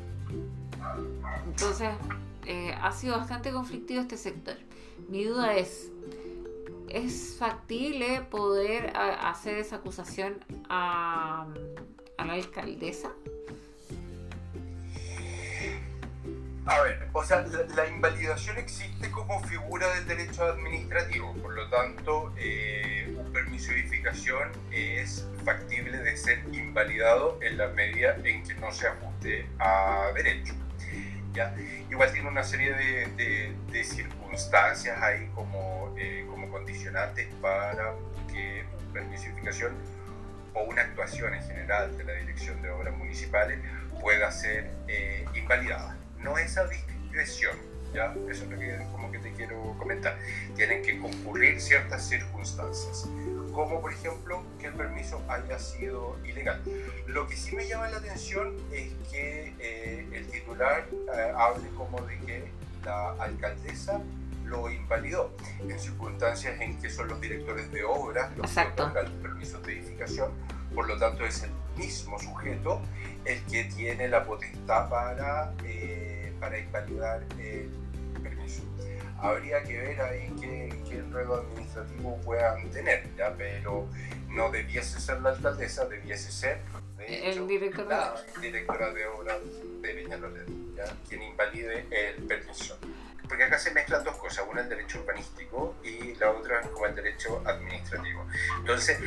Entonces, eh, ha sido bastante conflictivo este sector. Mi duda es, ¿es factible poder hacer esa acusación a, a la alcaldesa? A ver, o sea, la, invalidación existe como figura del derecho administrativo, por lo tanto, eh, un permiso de edificación es factible de ser invalidado en la medida en que no se ajuste a derecho. ¿ya? Igual tiene una serie de, circunstancias ahí como, eh, como condicionantes para que un permiso de edificación o una actuación en general de la Dirección de Obras Municipales pueda ser eh, invalidada no es a discreción, ¿ya? Eso es lo que como que te quiero comentar. Tienen que concurrir ciertas circunstancias, como por ejemplo que el permiso haya sido ilegal. Lo que sí me llama la atención es que eh, el titular eh, hable como de que la alcaldesa lo invalidó en circunstancias en que son los directores de obras los que otorgan permisos de edificación, por lo tanto es el mismo sujeto el que tiene la potestad para... Eh, para invalidar el permiso. Habría que ver ahí qué, qué enredo administrativo puedan tener, ¿ya? pero no debiese ser la alcaldesa, debiese ser de hecho, el director la directora de obra de Peñalolén, ¿ya? quien invalide el permiso porque acá se mezclan dos cosas, una el derecho urbanístico y la otra como el derecho administrativo. Entonces,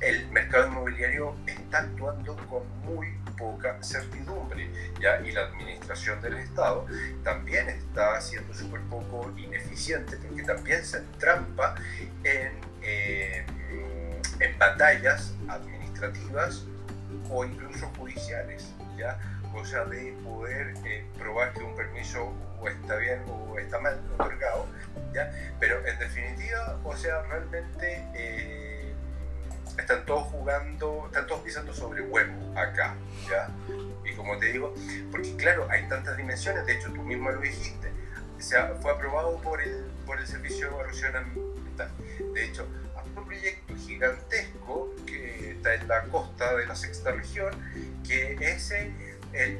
el mercado inmobiliario está actuando con muy poca certidumbre, ¿ya? y la administración del Estado también está siendo súper poco ineficiente, porque también se trampa en, eh, en batallas administrativas o incluso judiciales. ¿ya? cosa de poder eh, probar que un permiso o está bien o está mal otorgado, ¿ya? Pero en definitiva, o sea, realmente eh, están todos jugando, están todos pisando sobre huevo acá, ¿ya? Y como te digo, porque claro, hay tantas dimensiones, de hecho tú mismo lo dijiste, o sea, fue aprobado por el, por el Servicio de Evaluación Ambiental. De hecho, hay un proyecto gigantesco que está en la costa de la sexta región, que ese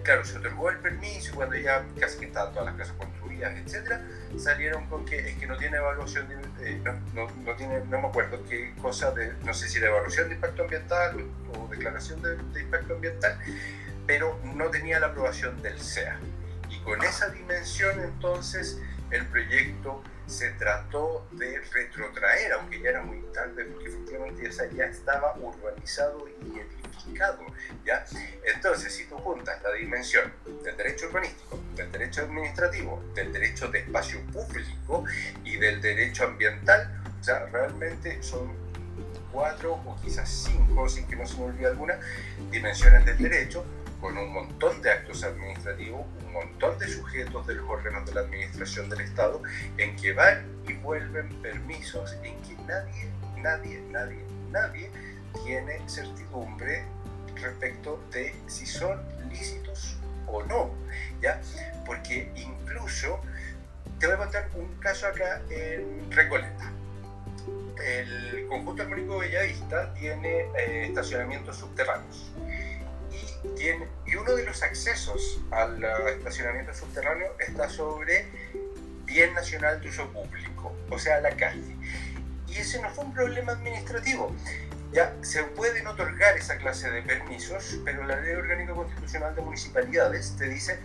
claro, se otorgó el permiso cuando ya casi que estaban todas las casas construidas, etcétera, salieron con que es que no tiene evaluación, de, no, no, tiene, no me acuerdo qué cosa, de, no sé si de evaluación de impacto ambiental o, declaración de, de, impacto ambiental, pero no tenía la aprobación del SEA. Y con esa dimensión entonces el proyecto se trató de retrotraer, aunque ya era muy tarde, porque efectivamente ya estaba urbanizado y edificado. Entonces, si tú juntas la dimensión del derecho urbanístico, del derecho administrativo, del derecho de espacio público y del derecho ambiental, o sea, realmente son cuatro o quizás cinco, sin que no se me olvide alguna, dimensiones del derecho con un montón de actos administrativos, un montón de sujetos de los órganos de la administración del Estado, en que van y vuelven permisos en que nadie, nadie, nadie, nadie tiene certidumbre respecto de si son lícitos o no, ¿ya? Porque incluso te voy a contar un caso acá en Recoleta. El conjunto armónico Bellavista tiene eh, estacionamientos subterráneos y, tiene, y uno de los accesos al estacionamiento subterráneo está sobre bien nacional de uso público, o sea, la calle. Y ese no fue un problema administrativo. Ya se pueden otorgar esa clase de permisos, pero la Ley Orgánica Constitucional de Municipalidades te dice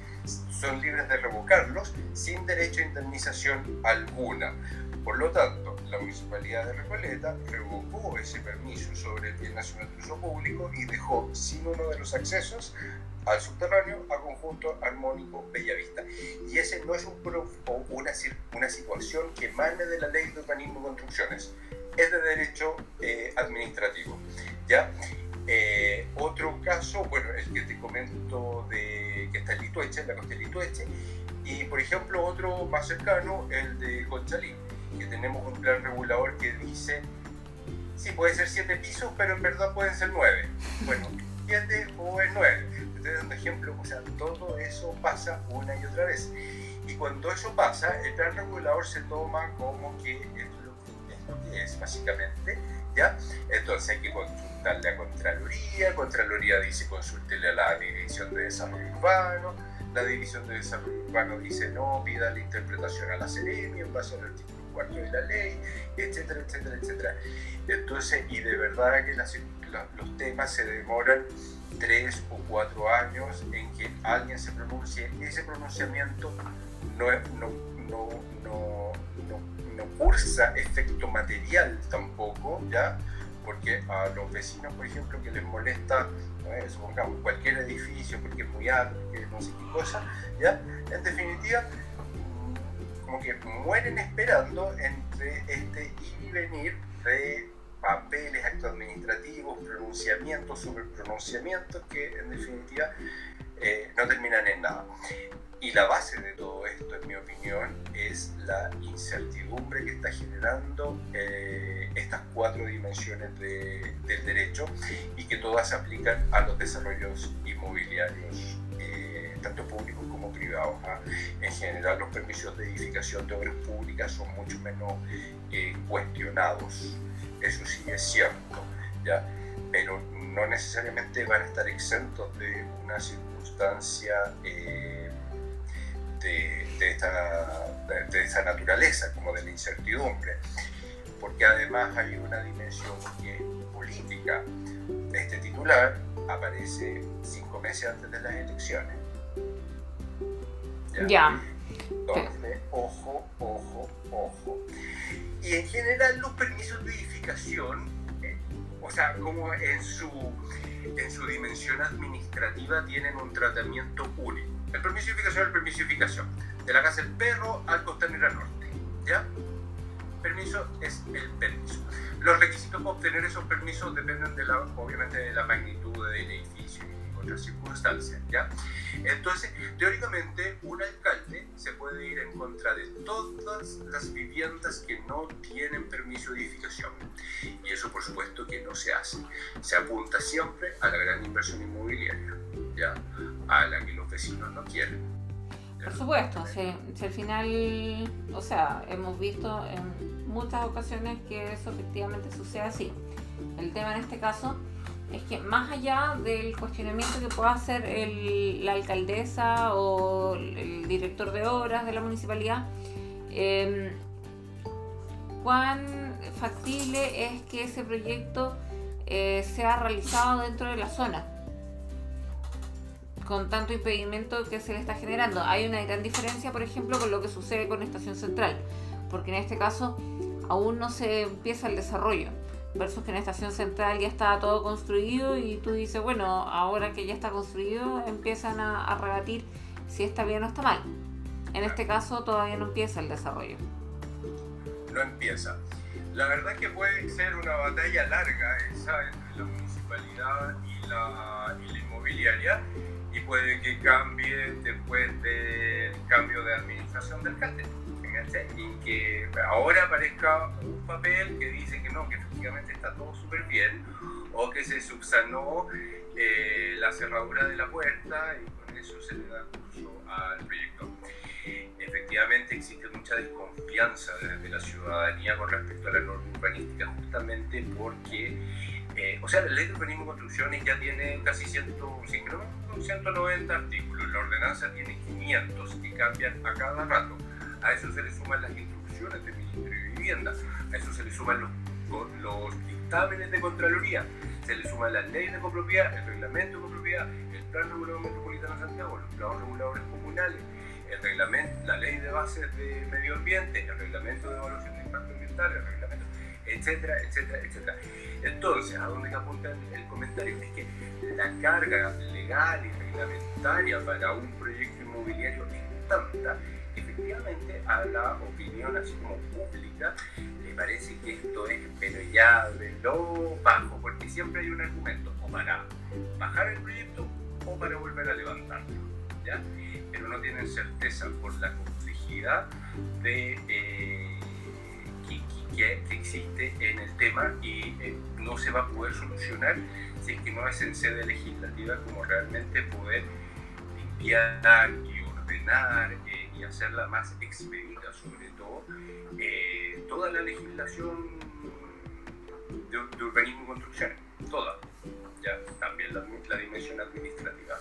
son libres de revocarlos sin derecho a indemnización alguna. Por lo tanto, la Municipalidad de Recoleta revocó ese permiso sobre el bien nacional de uso público y dejó sin uno de los accesos al subterráneo a conjunto armónico Bellavista. Y ese no es un una, una situación que emane de la ley de urbanismo y construcciones, es de derecho eh, administrativo. ¿ya? Eh, otro caso, bueno, el que te comento de que está en Litueche, en la costa de Litueche, y por ejemplo otro más cercano, el de Conchalí, que tenemos un plan regulador que dice, sí, puede ser siete pisos, pero en verdad pueden ser nueve. Bueno, siete o es nueve. Estoy dando ejemplo, o sea, todo eso pasa una y otra vez. Y cuando eso pasa, el plan regulador se toma como que es, básicamente, ¿ya? Entonces hay que consultarle a Contraloría, Contraloría dice consúltele a la División de Desarrollo Urbano, la División de Desarrollo Urbano dice no, pida la interpretación a la Seremi en base al artículo 4 de la ley, etcétera, etcétera, etcétera. Entonces, y de verdad que los temas se demoran tres o cuatro años en que alguien se pronuncie. Ese pronunciamiento no, no, no, no, no cursa efecto material tampoco, ¿ya? porque a los vecinos, por ejemplo, que les molesta, supongamos, cualquier edificio porque es muy alto, que no sé qué cosa, ¿ya? En definitiva, como que mueren esperando entre este ir y venir de papeles, actos administrativos, pronunciamientos, sobre pronunciamientos que en definitiva eh, no terminan en nada. Y la base de todo esto, en mi opinión, es la incertidumbre que está generando eh, estas cuatro dimensiones del derecho y que todas se aplican a los desarrollos inmobiliarios, eh, tanto públicos como privados. ¿ah? En general, los permisos de edificación de obras públicas son mucho menos eh, cuestionados, eso sí es cierto, ¿ya? pero no necesariamente van a estar exentos de una circunstancia de, de, esta, naturaleza, como de la incertidumbre, porque además hay una dimensión que es política. Este titular aparece cinco meses antes de las elecciones. Ya. Entonces, ojo, ojo, ojo. Y en general los permisos de edificación, eh, o sea, como en su, en su dimensión administrativa tienen un tratamiento único el edificación es de edificación. De la casa del perro al costanera norte. ¿Ya? Permiso es el permiso. Los requisitos para obtener esos permisos dependen de la, obviamente de la magnitud del edificio y otras circunstancias. ¿ya? Entonces, teóricamente, un alcalde se puede ir en contra de todas las viviendas que no tienen permiso de edificación. Y eso, por supuesto, que no se hace. Se apunta siempre a la gran inversión inmobiliaria. A la que los vecinos no quieren. Por supuesto, si, al final, o sea, hemos visto en muchas ocasiones que eso efectivamente sucede así. El tema en este caso es que más allá del cuestionamiento que pueda hacer la alcaldesa o el director de obras de la municipalidad, em, cuán factible es que ese proyecto eh, sea realizado dentro de la zona con tanto impedimento que se le está generando. Hay una gran diferencia, por ejemplo, con lo que sucede con Estación Central, porque en este caso aún no se empieza el desarrollo, versus que en Estación Central ya está todo construido y tú dices, bueno, ahora que ya está construido empiezan a, rebatir si está bien o está mal. En este caso todavía no empieza el desarrollo. No empieza. La verdad que puede ser una batalla larga esa entre la municipalidad y la, y la inmobiliaria y puede que cambie después del cambio de administración del alcalde. Y que ahora aparezca un papel que dice que no, que efectivamente está todo súper bien, o que se subsanó eh, la cerradura de la puerta y con eso se le da curso al proyecto. Efectivamente existe mucha desconfianza desde la ciudadanía con respecto a la norma urbanística, justamente porque, eh, o sea, la ley de urbanismo y construcciones ya tiene casi 100, 190 artículos, la ordenanza tiene 500 que cambian a cada rato. A eso se le suman las instrucciones del Ministerio de Vivienda, a eso se le suman los, los dictámenes de Contraloría, se le suman las leyes de copropiedad, el reglamento de copropiedad, el plan regulador metropolitano de Santiago, los planos reguladores comunales, el reglamento, la ley de bases de medio ambiente, el reglamento de evaluación de impacto ambiental, el reglamento, etcétera, etcétera, etcétera. Entonces, ¿a dónde apunta el comentario? Es que la carga legal y reglamentaria para un proyecto inmobiliario es tanta efectivamente a la opinión así como pública le parece que esto es pero ya de lo bajo, porque siempre hay un argumento o para bajar el proyecto o para volver a levantarlo. ¿ya? pero no tienen certeza por la complejidad de, eh, que, existe en el tema y eh, no se va a poder solucionar si es que no es en sede legislativa como realmente poder limpiar y ordenar eh, y hacerla más expedita, sobre todo toda la legislación de, urbanismo y construcción, toda, ya también la dimensión administrativa.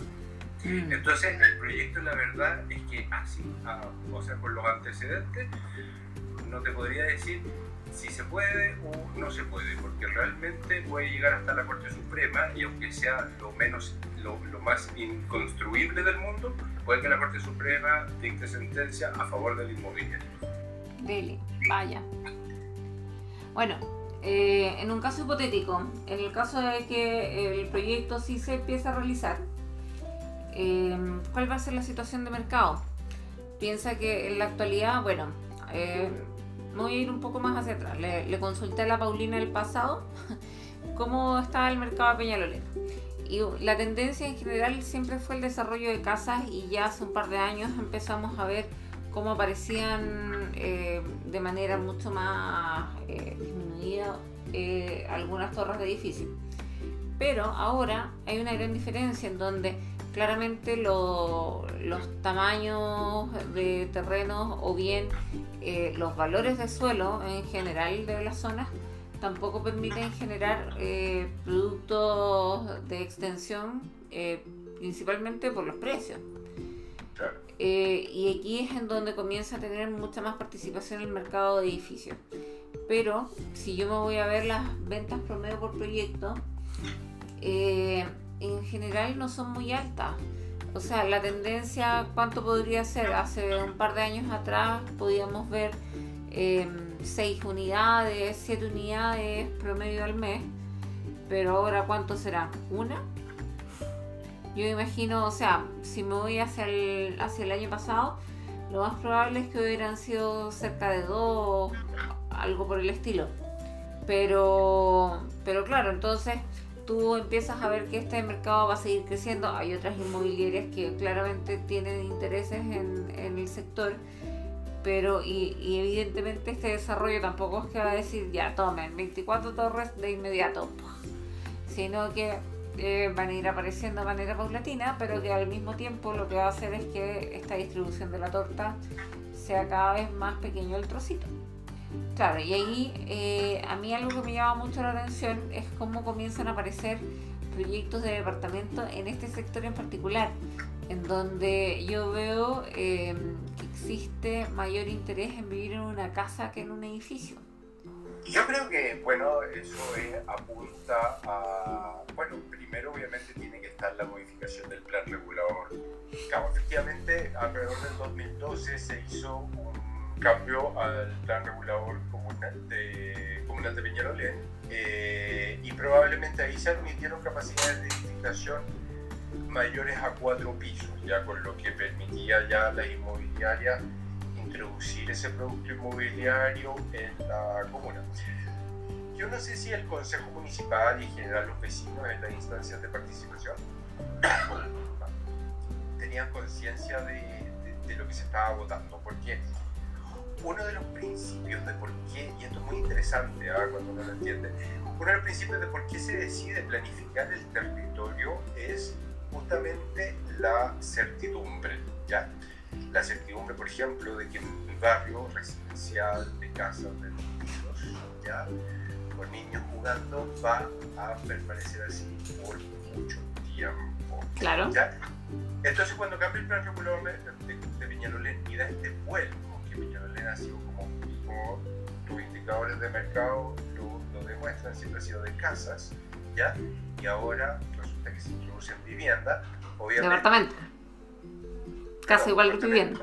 Mm. Entonces, el proyecto, la verdad, es que así, o sea, con los antecedentes, no te podría decir si se puede o no se puede, porque realmente puede llegar hasta la Corte Suprema y aunque sea lo menos, lo, más inconstruible del mundo, puede que la Corte Suprema dicte sentencia a favor del inmobiliario. Dele, vaya. Bueno, eh, en un caso hipotético, en el caso de que el proyecto sí se empieza a realizar, Em, ¿cuál va a ser la situación de mercado? Piensa que en la actualidad, bueno, eh, voy a ir un poco más hacia atrás. Le, consulté a la Paulina el pasado cómo estaba el mercado de Peñalolén. Y la tendencia en general siempre fue el desarrollo de casas y ya hace un par de años empezamos a ver cómo aparecían eh, de manera mucho más eh, disminuida algunas torres de edificios. Pero ahora hay una gran diferencia en donde claramente los tamaños de terrenos o bien eh, los valores de suelo en general de las zonas tampoco permiten generar eh, productos de extensión eh, principalmente por los precios. y aquí es en donde comienza a tener mucha más participación el mercado de edificios. Pero si yo me voy a ver las ventas promedio por proyecto, en general no son muy altas. O sea, la tendencia, ¿cuánto podría ser? Hace un par de años atrás podíamos ver 6 em, unidades, 7 unidades promedio al mes, pero ahora ¿cuánto será? ¿Una? Yo imagino, o sea, si me voy hacia el, hacia el año pasado, lo más probable es que hubieran sido cerca de dos, algo por el estilo. Pero, pero claro, entonces tú empiezas a ver que este mercado va a seguir creciendo. Hay otras inmobiliarias que claramente tienen intereses en, el sector, pero y, evidentemente este desarrollo tampoco es que va a decir ya tomen 24 torres de inmediato, sino que eh, van a ir apareciendo de manera paulatina, pero que al mismo tiempo lo que va a hacer es que esta distribución de la torta sea cada vez más pequeño el trocito. Claro, y ahí eh, a mí algo que me llama mucho la atención es cómo comienzan a aparecer proyectos de departamento en este sector en particular, en donde yo veo eh, que existe mayor interés en vivir en una casa que en un edificio. Yo creo que, bueno, eso apunta a, bueno, primero obviamente tiene que estar la modificación del plan regulador. Claro, efectivamente, alrededor del 2012 se hizo un cambio al plan regulador comunal de, comunal de Peñarolén eh, y probablemente ahí se admitieron capacidades de edificación mayores a cuatro pisos, ya con lo que permitía ya la inmobiliaria introducir ese producto inmobiliario en la comuna. Yo no sé si el Consejo Municipal y en general los vecinos en las instancias de participación tenían conciencia de, de, de, lo que se estaba votando, porque uno de los principios de por qué, y esto es muy interesante ¿ah? cuando uno lo entiende, uno de los principios de por qué se decide planificar el territorio es justamente la certidumbre, ¿ya? la certidumbre, por ejemplo, de que el barrio residencial de casas de pisos, ya, con niños jugando, va a permanecer así por mucho tiempo. Claro. Entonces, cuando cambia el plan regulador de, de, Peñalolén y da este vuelco, sido como, como tus indicadores de mercado lo, lo, demuestran, siempre ha sido de casas, ¿ya? Y ahora resulta que se introduce en vivienda, obviamente. Departamento. Casa igual que vivienda.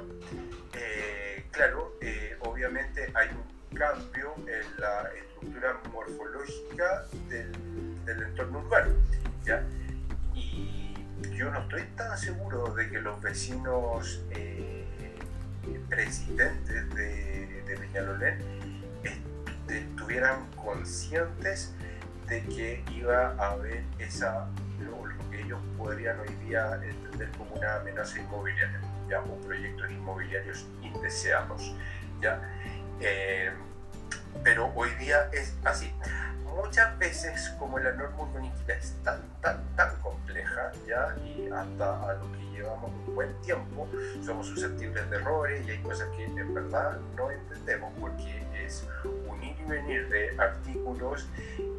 Eh, claro, eh, obviamente hay un cambio en la estructura morfológica del, del entorno urbano, ¿ya? Y yo no estoy tan seguro de que los vecinos eh, presidentes de, de estuvieran conscientes de que iba a haber esa, lo, lo, que ellos podrían hoy día entender como una amenaza inmobiliaria, ya, o proyectos inmobiliarios indeseados. ¿ya? Eh, pero hoy día es así muchas veces como la norma urbanística es tan, tan, tan compleja, ¿ya? y hasta a lo que llevamos un buen tiempo, somos susceptibles de errores y hay cosas que en verdad no entendemos porque es un ir y venir de artículos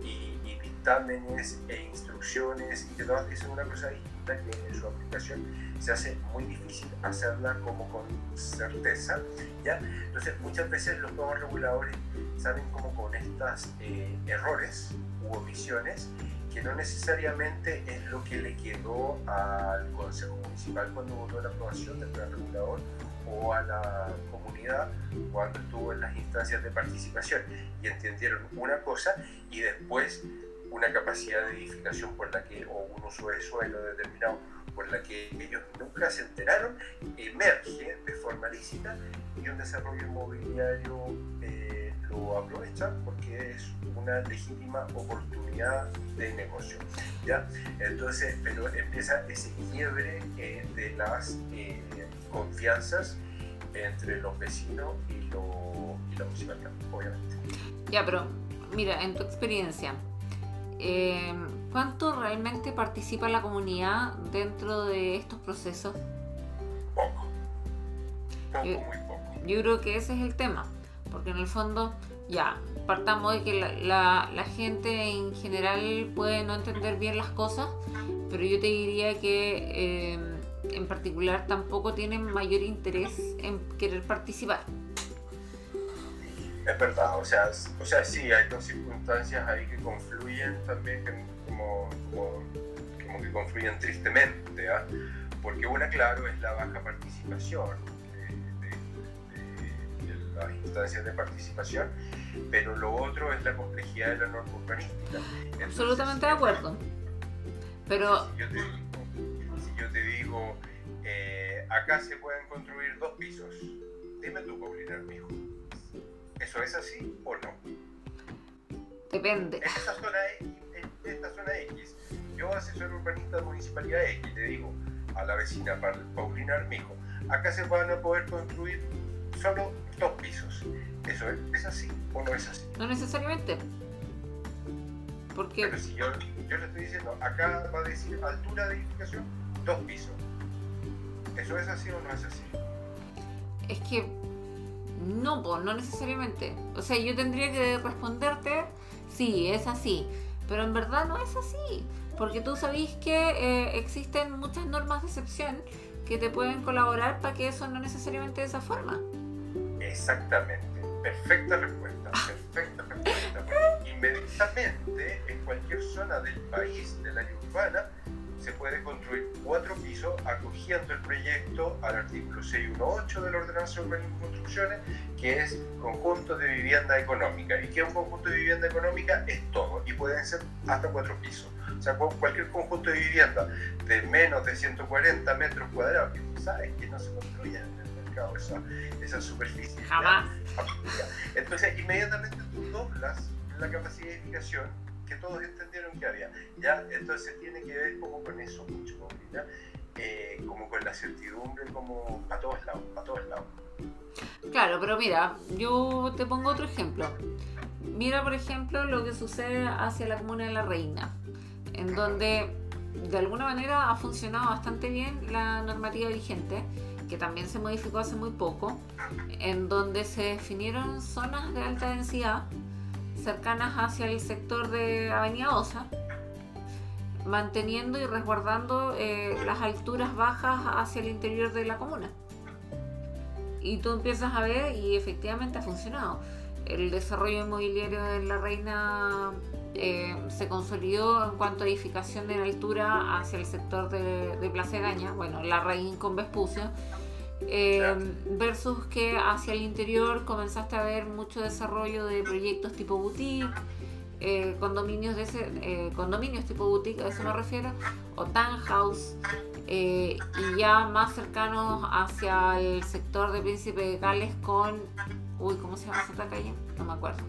y, y dictámenes e instrucciones y que todas dicen una cosa distinta que en su aplicación se hace muy difícil hacerla como con certeza, ¿ya? Entonces muchas veces los nuevos reguladores salen como con estos eh, errores u omisiones que no necesariamente es lo que le quedó al Consejo Municipal cuando votó la aprobación del plan regulador o a la comunidad cuando estuvo en las instancias de participación y entendieron una cosa y después una capacidad de edificación por la que, o un uso de suelo determinado por la que ellos nunca se enteraron, emerge de forma lícita y un desarrollo inmobiliario eh, lo aprovechan porque es una legítima oportunidad de negocio. ¿ya? Entonces, pero empieza ese quiebre eh, de las eh, confianzas entre los vecinos y, lo, y la municipalidad, obviamente. Ya, pero mira, en tu experiencia, eh, ¿cuánto realmente participa la comunidad dentro de estos procesos? Poco. Poco, yo, muy poco. Yo creo que ese es el tema, porque en el fondo, ya, partamos de que la, la, la gente en general puede no entender bien las cosas, pero yo te diría que eh, en particular tampoco tienen mayor interés en querer participar. Es verdad, o sea, o sea, sí, hay dos circunstancias ahí que confluyen también, que como, como, como, que confluyen tristemente, ¿eh? porque una, claro, es la baja participación de, de, de, de, las instancias de participación, pero lo otro es la complejidad de la norma urbanística. Entonces, Absolutamente de acuerdo. Pero... Si yo te, si yo te digo, eh, acá se pueden construir dos pisos, dime tú, Paulina, mi hijo. ¿Eso es así o no? Depende. Esta zona, X, esta zona X, yo asesor urbanista de Municipalidad X, le digo a la vecina Paulina Armijo, acá se van a poder construir solo dos pisos. ¿Eso es, es así o no es así? No necesariamente. Porque... Pero si yo, yo le estoy diciendo, acá va a decir altura de edificación, dos pisos. ¿Eso es así o no es así? Es que no, no necesariamente. O sea, yo tendría que responderte, sí, es así. Pero en verdad no es así. Porque tú sabéis que eh, existen muchas normas de excepción que te pueden colaborar para que eso no necesariamente de esa forma. Exactamente. Perfecta respuesta. Perfecta respuesta. Inmediatamente en cualquier zona del país, de la área urbana, se puede construir cuatro pisos acogiendo el proyecto al artículo 618 de la Ordenanza de Urbanismo y Construcciones, que es conjunto de vivienda económica. ¿Y que un conjunto de vivienda económica? Es todo, y pueden ser hasta cuatro pisos. O sea, cualquier conjunto de vivienda de menos de 140 metros cuadrados, que tú sabes que no se construye en el mercado esa, esa superficie. Jamás. Entonces, inmediatamente tú doblas la capacidad de edificación que todos entendieron que había. ¿ya? Entonces tiene que ver como con eso mucho, ¿ya? Eh, como con la certidumbre, como a todos lados, a todos lados. Claro, pero mira, yo te pongo otro ejemplo. Mira, por ejemplo, lo que sucede hacia la comuna de La Reina, en donde de alguna manera ha funcionado bastante bien la normativa vigente, que también se modificó hace muy poco, en donde se definieron zonas de alta densidad cercanas hacia el sector de Avenida Osa, manteniendo y resguardando eh, las alturas bajas hacia el interior de la comuna. Y tú empiezas a ver y efectivamente ha funcionado. El desarrollo inmobiliario de la Reina eh, se consolidó en cuanto a edificación en altura hacia el sector de, de Gaña, bueno, la Reina con Vespucio, eh, versus que hacia el interior comenzaste a ver mucho desarrollo de proyectos tipo boutique, eh, condominios de ese, eh, condominios tipo boutique, a eso me refiero, o townhouse, y ya más cercanos hacia el sector de Príncipe de Gales con, uy, ¿cómo se llama esa calle? No me acuerdo,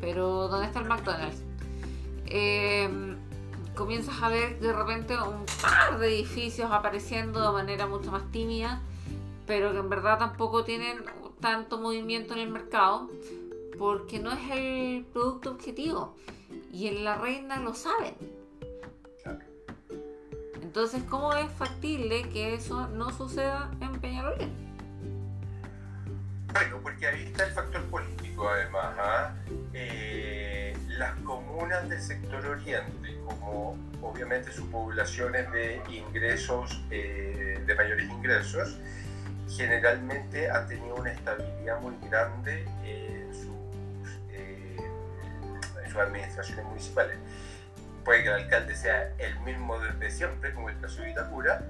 pero ¿dónde está el McDonald's? comienzas a ver de repente un par de edificios apareciendo de manera mucho más tímida pero que en verdad tampoco tienen tanto movimiento en el mercado porque no es el producto objetivo y en la reina lo saben. Entonces, ¿cómo es factible que eso no suceda en Peñalolén? Bueno, porque ahí está el factor político además. ¿ah? Eh, las comunas del sector oriente, como obviamente sus poblaciones de ingresos, eh, de mayores ingresos, generalmente ha tenido una estabilidad muy grande en sus, eh, en sus administraciones municipales. Puede que el alcalde sea el mismo desde siempre, como el caso de Itacura,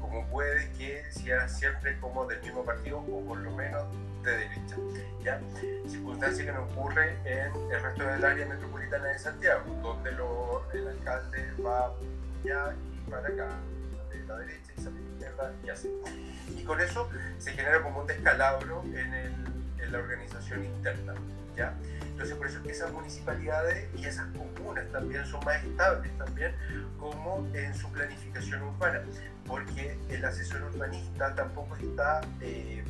como puede que sea siempre como del mismo partido o por lo menos de derecha. ¿ya? Circunstancia que no ocurre en el resto del área metropolitana de Santiago, donde lo, el alcalde va ya y para acá, la derecha y sale de la izquierda y así y con eso se genera como un descalabro en, el, en la organización interna. ¿ya? Entonces por eso es que esas municipalidades y esas comunas también son más estables también como en su planificación urbana, porque el asesor urbanista tampoco está eh,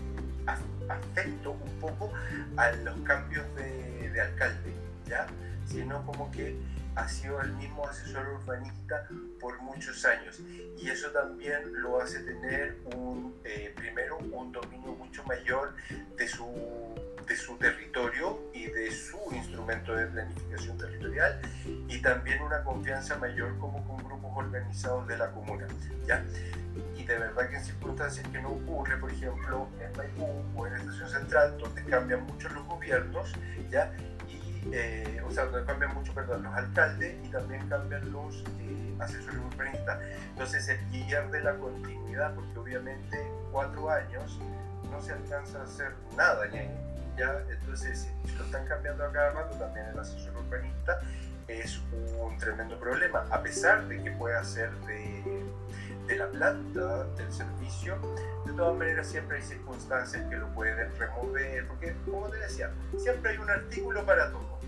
afecto un poco a los cambios de, de alcalde, ¿ya? sino como que ha sido el mismo asesor urbanista por muchos años y eso también lo hace tener un, eh, primero un dominio mucho mayor de su, de su territorio y de su instrumento de planificación territorial y también una confianza mayor como con grupos organizados de la comuna. ¿ya? Y de verdad que en circunstancias que no ocurre, por ejemplo, en Maipú o en la Estación Central, donde cambian mucho los gobiernos, ¿ya? Eh, o sea, donde cambian mucho, perdón, los alcaldes y también cambian los eh, asesores urbanistas. Entonces se pierde la continuidad porque obviamente cuatro años no se alcanza a hacer nada, ¿ya? Entonces, si lo están cambiando a cada rato, también el asesor urbanista es un tremendo problema, a pesar de que pueda ser de, de la planta del servicio, de todas maneras siempre hay circunstancias que lo pueden remover, porque como te decía, siempre hay un artículo para todo.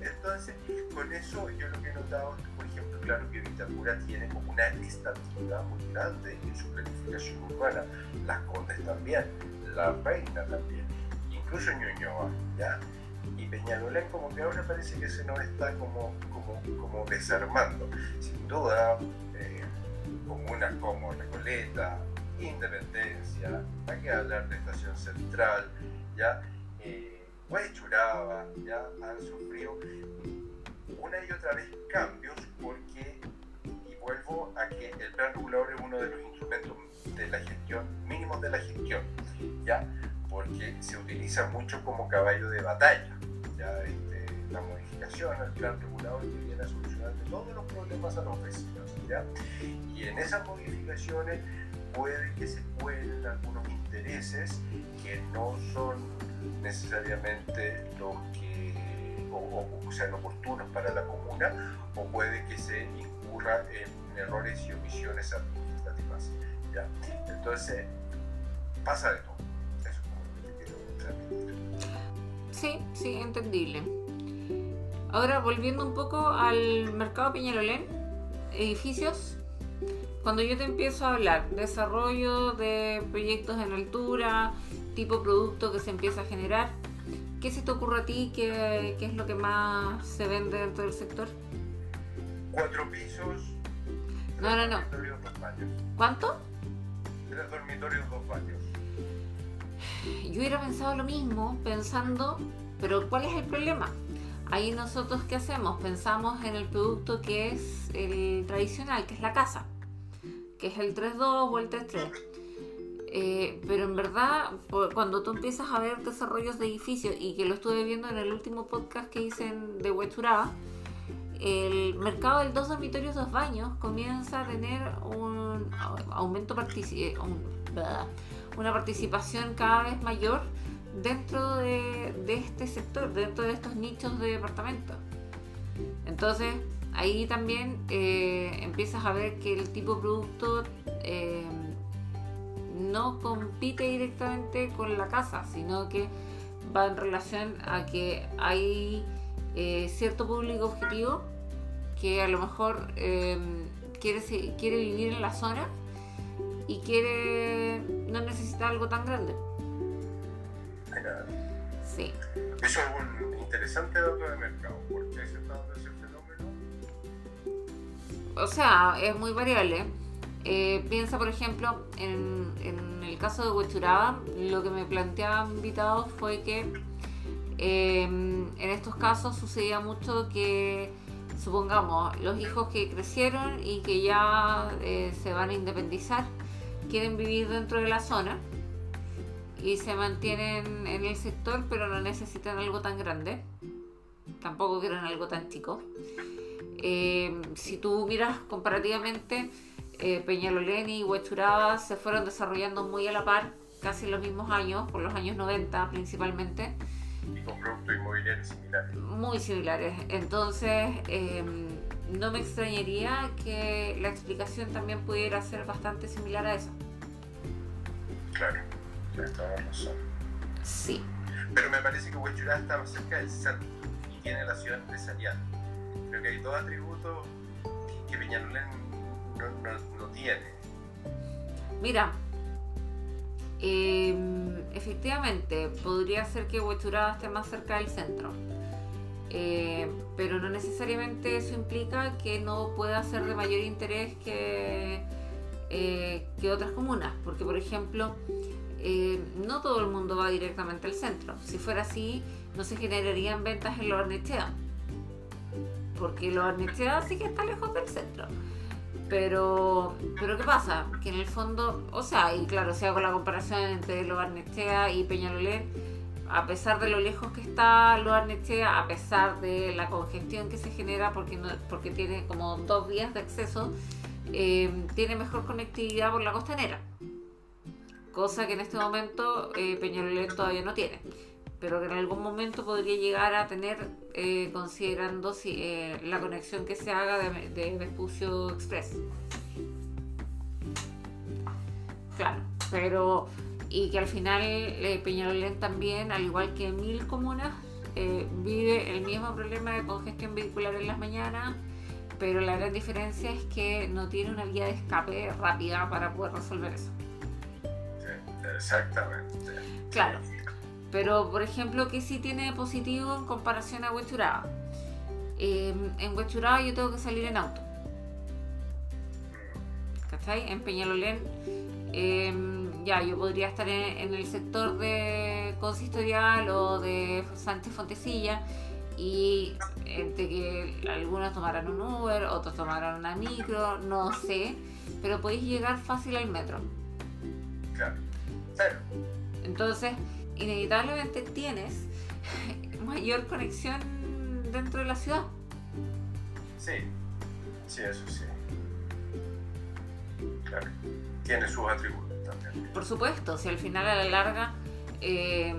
Entonces, con eso yo lo que he notado es que, por ejemplo, claro que Vitacura tiene como una estabilidad muy grande en su planificación urbana, las Condes también, La Reina también, incluso Ñuñoa, ¿ya? Y Peñalolén como que ahora parece que se nos está como, como, como desarmando. Sin duda, eh, comunas como Recoleta, Independencia, hay que hablar de Estación Central, ¿ya? Eh, ya han sufrido una y otra vez cambios porque, y vuelvo a que el plan regulador es uno de los instrumentos de la gestión, mínimos de la gestión, ya, porque se utiliza mucho como caballo de batalla, este, la modificación al plan regulador que viene a solucionar todos los problemas a los vecinos, y en esas modificaciones puede que se cuelen algunos intereses que no son necesariamente los que o, sean oportunos para la comuna o puede que se incurra en errores y omisiones administrativas. ¿ya? Entonces, pasa de todo. Eso Sí, sí, entendible. Ahora, volviendo un poco al mercado Peñalolén, edificios, cuando yo te empiezo a hablar desarrollo de proyectos en altura, tipo producto que se empieza a generar. ¿Qué se te ocurre a ti? ¿Qué, es lo que más se vende dentro del sector? Cuatro pisos. No, no, no. Dormitorios, dos baños. ¿Cuánto? Tres dormitorios, dos baños. Yo hubiera pensado lo mismo, pensando, pero ¿cuál es el problema? Ahí nosotros, ¿qué hacemos? Pensamos en el producto que es el tradicional, que es la casa, que es el 3.2 o el 3.3. Eh, pero en verdad, cuando tú empiezas a ver desarrollos de edificios, y que lo estuve viendo en el último podcast que hice de Huechuraba, el mercado del dos dormitorios, dos baños comienza a tener un au- aumento eh, un- una participación cada vez mayor dentro de, este sector, dentro de estos nichos de departamentos. Entonces, ahí también eh, empiezas a ver que el tipo de producto eh, no compite directamente con la casa, sino que va en relación a que hay eh, cierto público objetivo que a lo mejor quiere, quiere vivir en la zona y quiere no necesita algo tan grande. Mira, Sí. eso es un interesante dato de mercado. ¿Por qué se está dando ese fenómeno? O sea, es muy variable. Eh, piensa, por ejemplo, en, en el caso de Huechuraba, lo que me planteaban invitados fue que eh, en estos casos sucedía mucho que, supongamos, los hijos que crecieron y que ya eh, se van a independizar, quieren vivir dentro de la zona y se mantienen en el sector, pero no necesitan algo tan grande. Tampoco quieren algo tan chico. Eh, si tú miras comparativamente, eh, Peñalolén y Huechuraba se fueron desarrollando muy a la par, casi en los mismos años, por los años 90 principalmente, Y con productos inmobiliarios similares. muy similares. Entonces, eh, no me extrañaría que la explicación también pudiera ser bastante similar a esa. Claro, Sí, Pero me parece que Huechurá está más cerca del centro y tiene la ciudad empresarial. Creo que hay dos atributos que, que Peñalolén no, no- no tiene. Mira, eh, efectivamente, podría ser que Huechuraba esté más cerca del centro. Eh, pero no necesariamente eso implica que no pueda ser de mayor interés que, eh, que otras comunas. Porque, por ejemplo, eh, no todo el mundo va directamente al centro. Si fuera así, no se generarían ventas en Lo Barnechea. Porque Lo Barnechea sí que está lejos del centro. Pero, pero ¿qué pasa? Que en el fondo, o sea, y claro, si hago la comparación entre Lo Barnechea y Peñalolén, a pesar de lo lejos que está Lo Barnechea, a pesar de la congestión que se genera porque tiene como dos vías de acceso, eh, tiene mejor conectividad por la costanera. Cosa que en este momento eh, Peñalolén todavía no tiene. Pero que en algún momento podría llegar a tener, eh, considerando si, eh, la conexión que se haga de, de Vespucio Express. Claro, pero y que al final eh, Peñalolén también, al igual que mil comunas, eh, vive el mismo problema de congestión vehicular en las mañanas, pero la gran diferencia es que no tiene una vía de escape rápida para poder resolver eso. Exactamente. Claro. Pero, por ejemplo, que sí tiene de positivo en comparación a Huechuraba. Eh, en Huechuraba yo tengo que salir en auto. ¿Cachai? En Peñalolén, eh, ya, yo podría estar en, en el sector de consistorial o de Sánchez Fontecilla y entre que algunos tomaran un Uber, otros tomaran una micro, no sé, pero podéis llegar fácil al metro. Claro. Entonces, inevitablemente tienes mayor conexión dentro de la ciudad. Sí, sí, eso sí. Claro. Tiene sus atributos también. Por supuesto, si al final a la larga eh,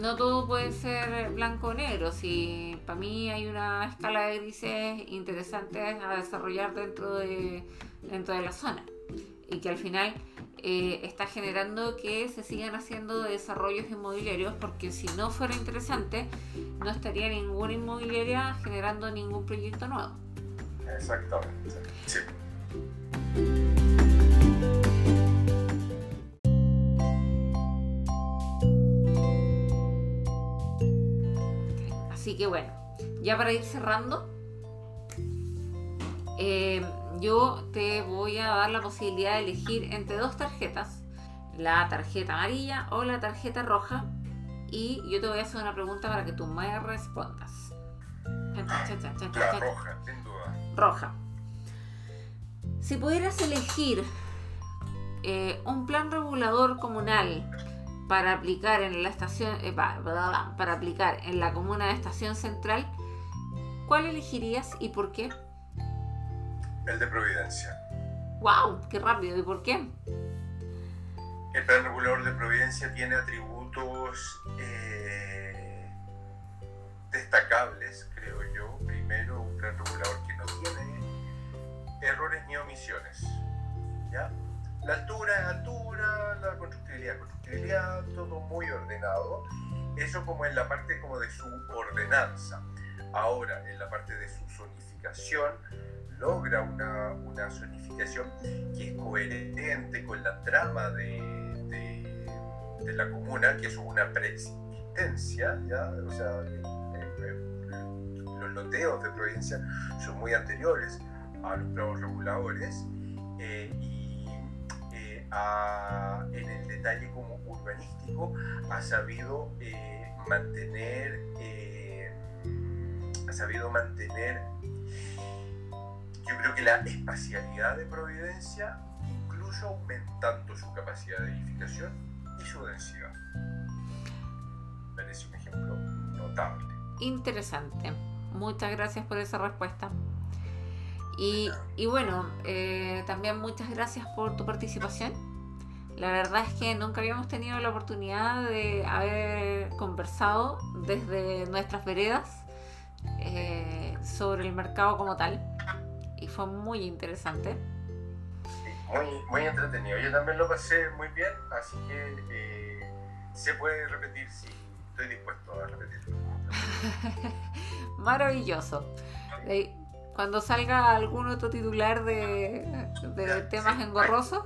no todo puede ser blanco o negro, si para mí hay una escala de grises interesante a desarrollar dentro de, dentro de la zona y que al final eh, está generando que se sigan haciendo desarrollos inmobiliarios porque si no fuera interesante no estaría ninguna inmobiliaria generando ningún proyecto nuevo. Exactamente. Sí. Así que bueno, ya para ir cerrando, eh, yo te voy a dar la posibilidad de elegir entre dos tarjetas, la tarjeta amarilla o la tarjeta roja, y yo te voy a hacer una pregunta para que tú me respondas. La roja, sin duda. Roja. Si pudieras elegir eh, un plan regulador comunal para aplicar en la estación eh, para aplicar en la comuna de Estación Central, ¿cuál elegirías y por qué? El de Providencia. ¡Wow! ¡Qué rápido! ¿Y por qué? El plan regulador de Providencia tiene atributos eh, destacables, creo yo. Primero, un plan regulador que no tiene errores ni omisiones. ¿Ya? La altura es altura, la constructibilidad constructibilidad, todo muy ordenado. Eso como en la parte como de su ordenanza. Ahora, en la parte de su zonificación, logra una, una zonificación que es coherente con la trama de, de, la comuna, que es una preexistencia, ¿ya? O sea, los loteos de provincia son muy anteriores a los planos reguladores eh, y eh, en el detalle como urbanístico ha sabido eh, mantener ha sabido mantener yo creo que la espacialidad de Providencia, incluso aumentando su capacidad de edificación y su densidad. Parece un ejemplo notable. Interesante. Muchas gracias por esa respuesta. Y, bueno, eh, también muchas gracias por tu participación. La verdad es que nunca habíamos tenido la oportunidad de haber conversado desde nuestras veredas eh, sobre el mercado como tal y fue muy interesante. muy, muy entretenido. Yo también lo pasé muy bien, así que eh, se puede repetir si estoy dispuesto a repetirlo. Maravilloso. Cuando salga algún otro titular de, de temas engorrosos,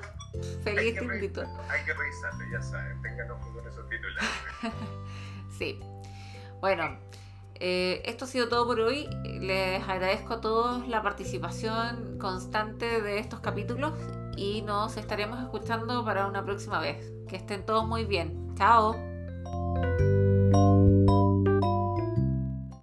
feliz te invito. Hay que revisarlo, ya saben, tengan ojo con esos titulares. sí. Bueno, eh, esto ha sido todo por hoy. Les agradezco a todos la participación constante de estos capítulos y nos estaremos escuchando para una próxima vez. Que estén todos muy bien. Chao.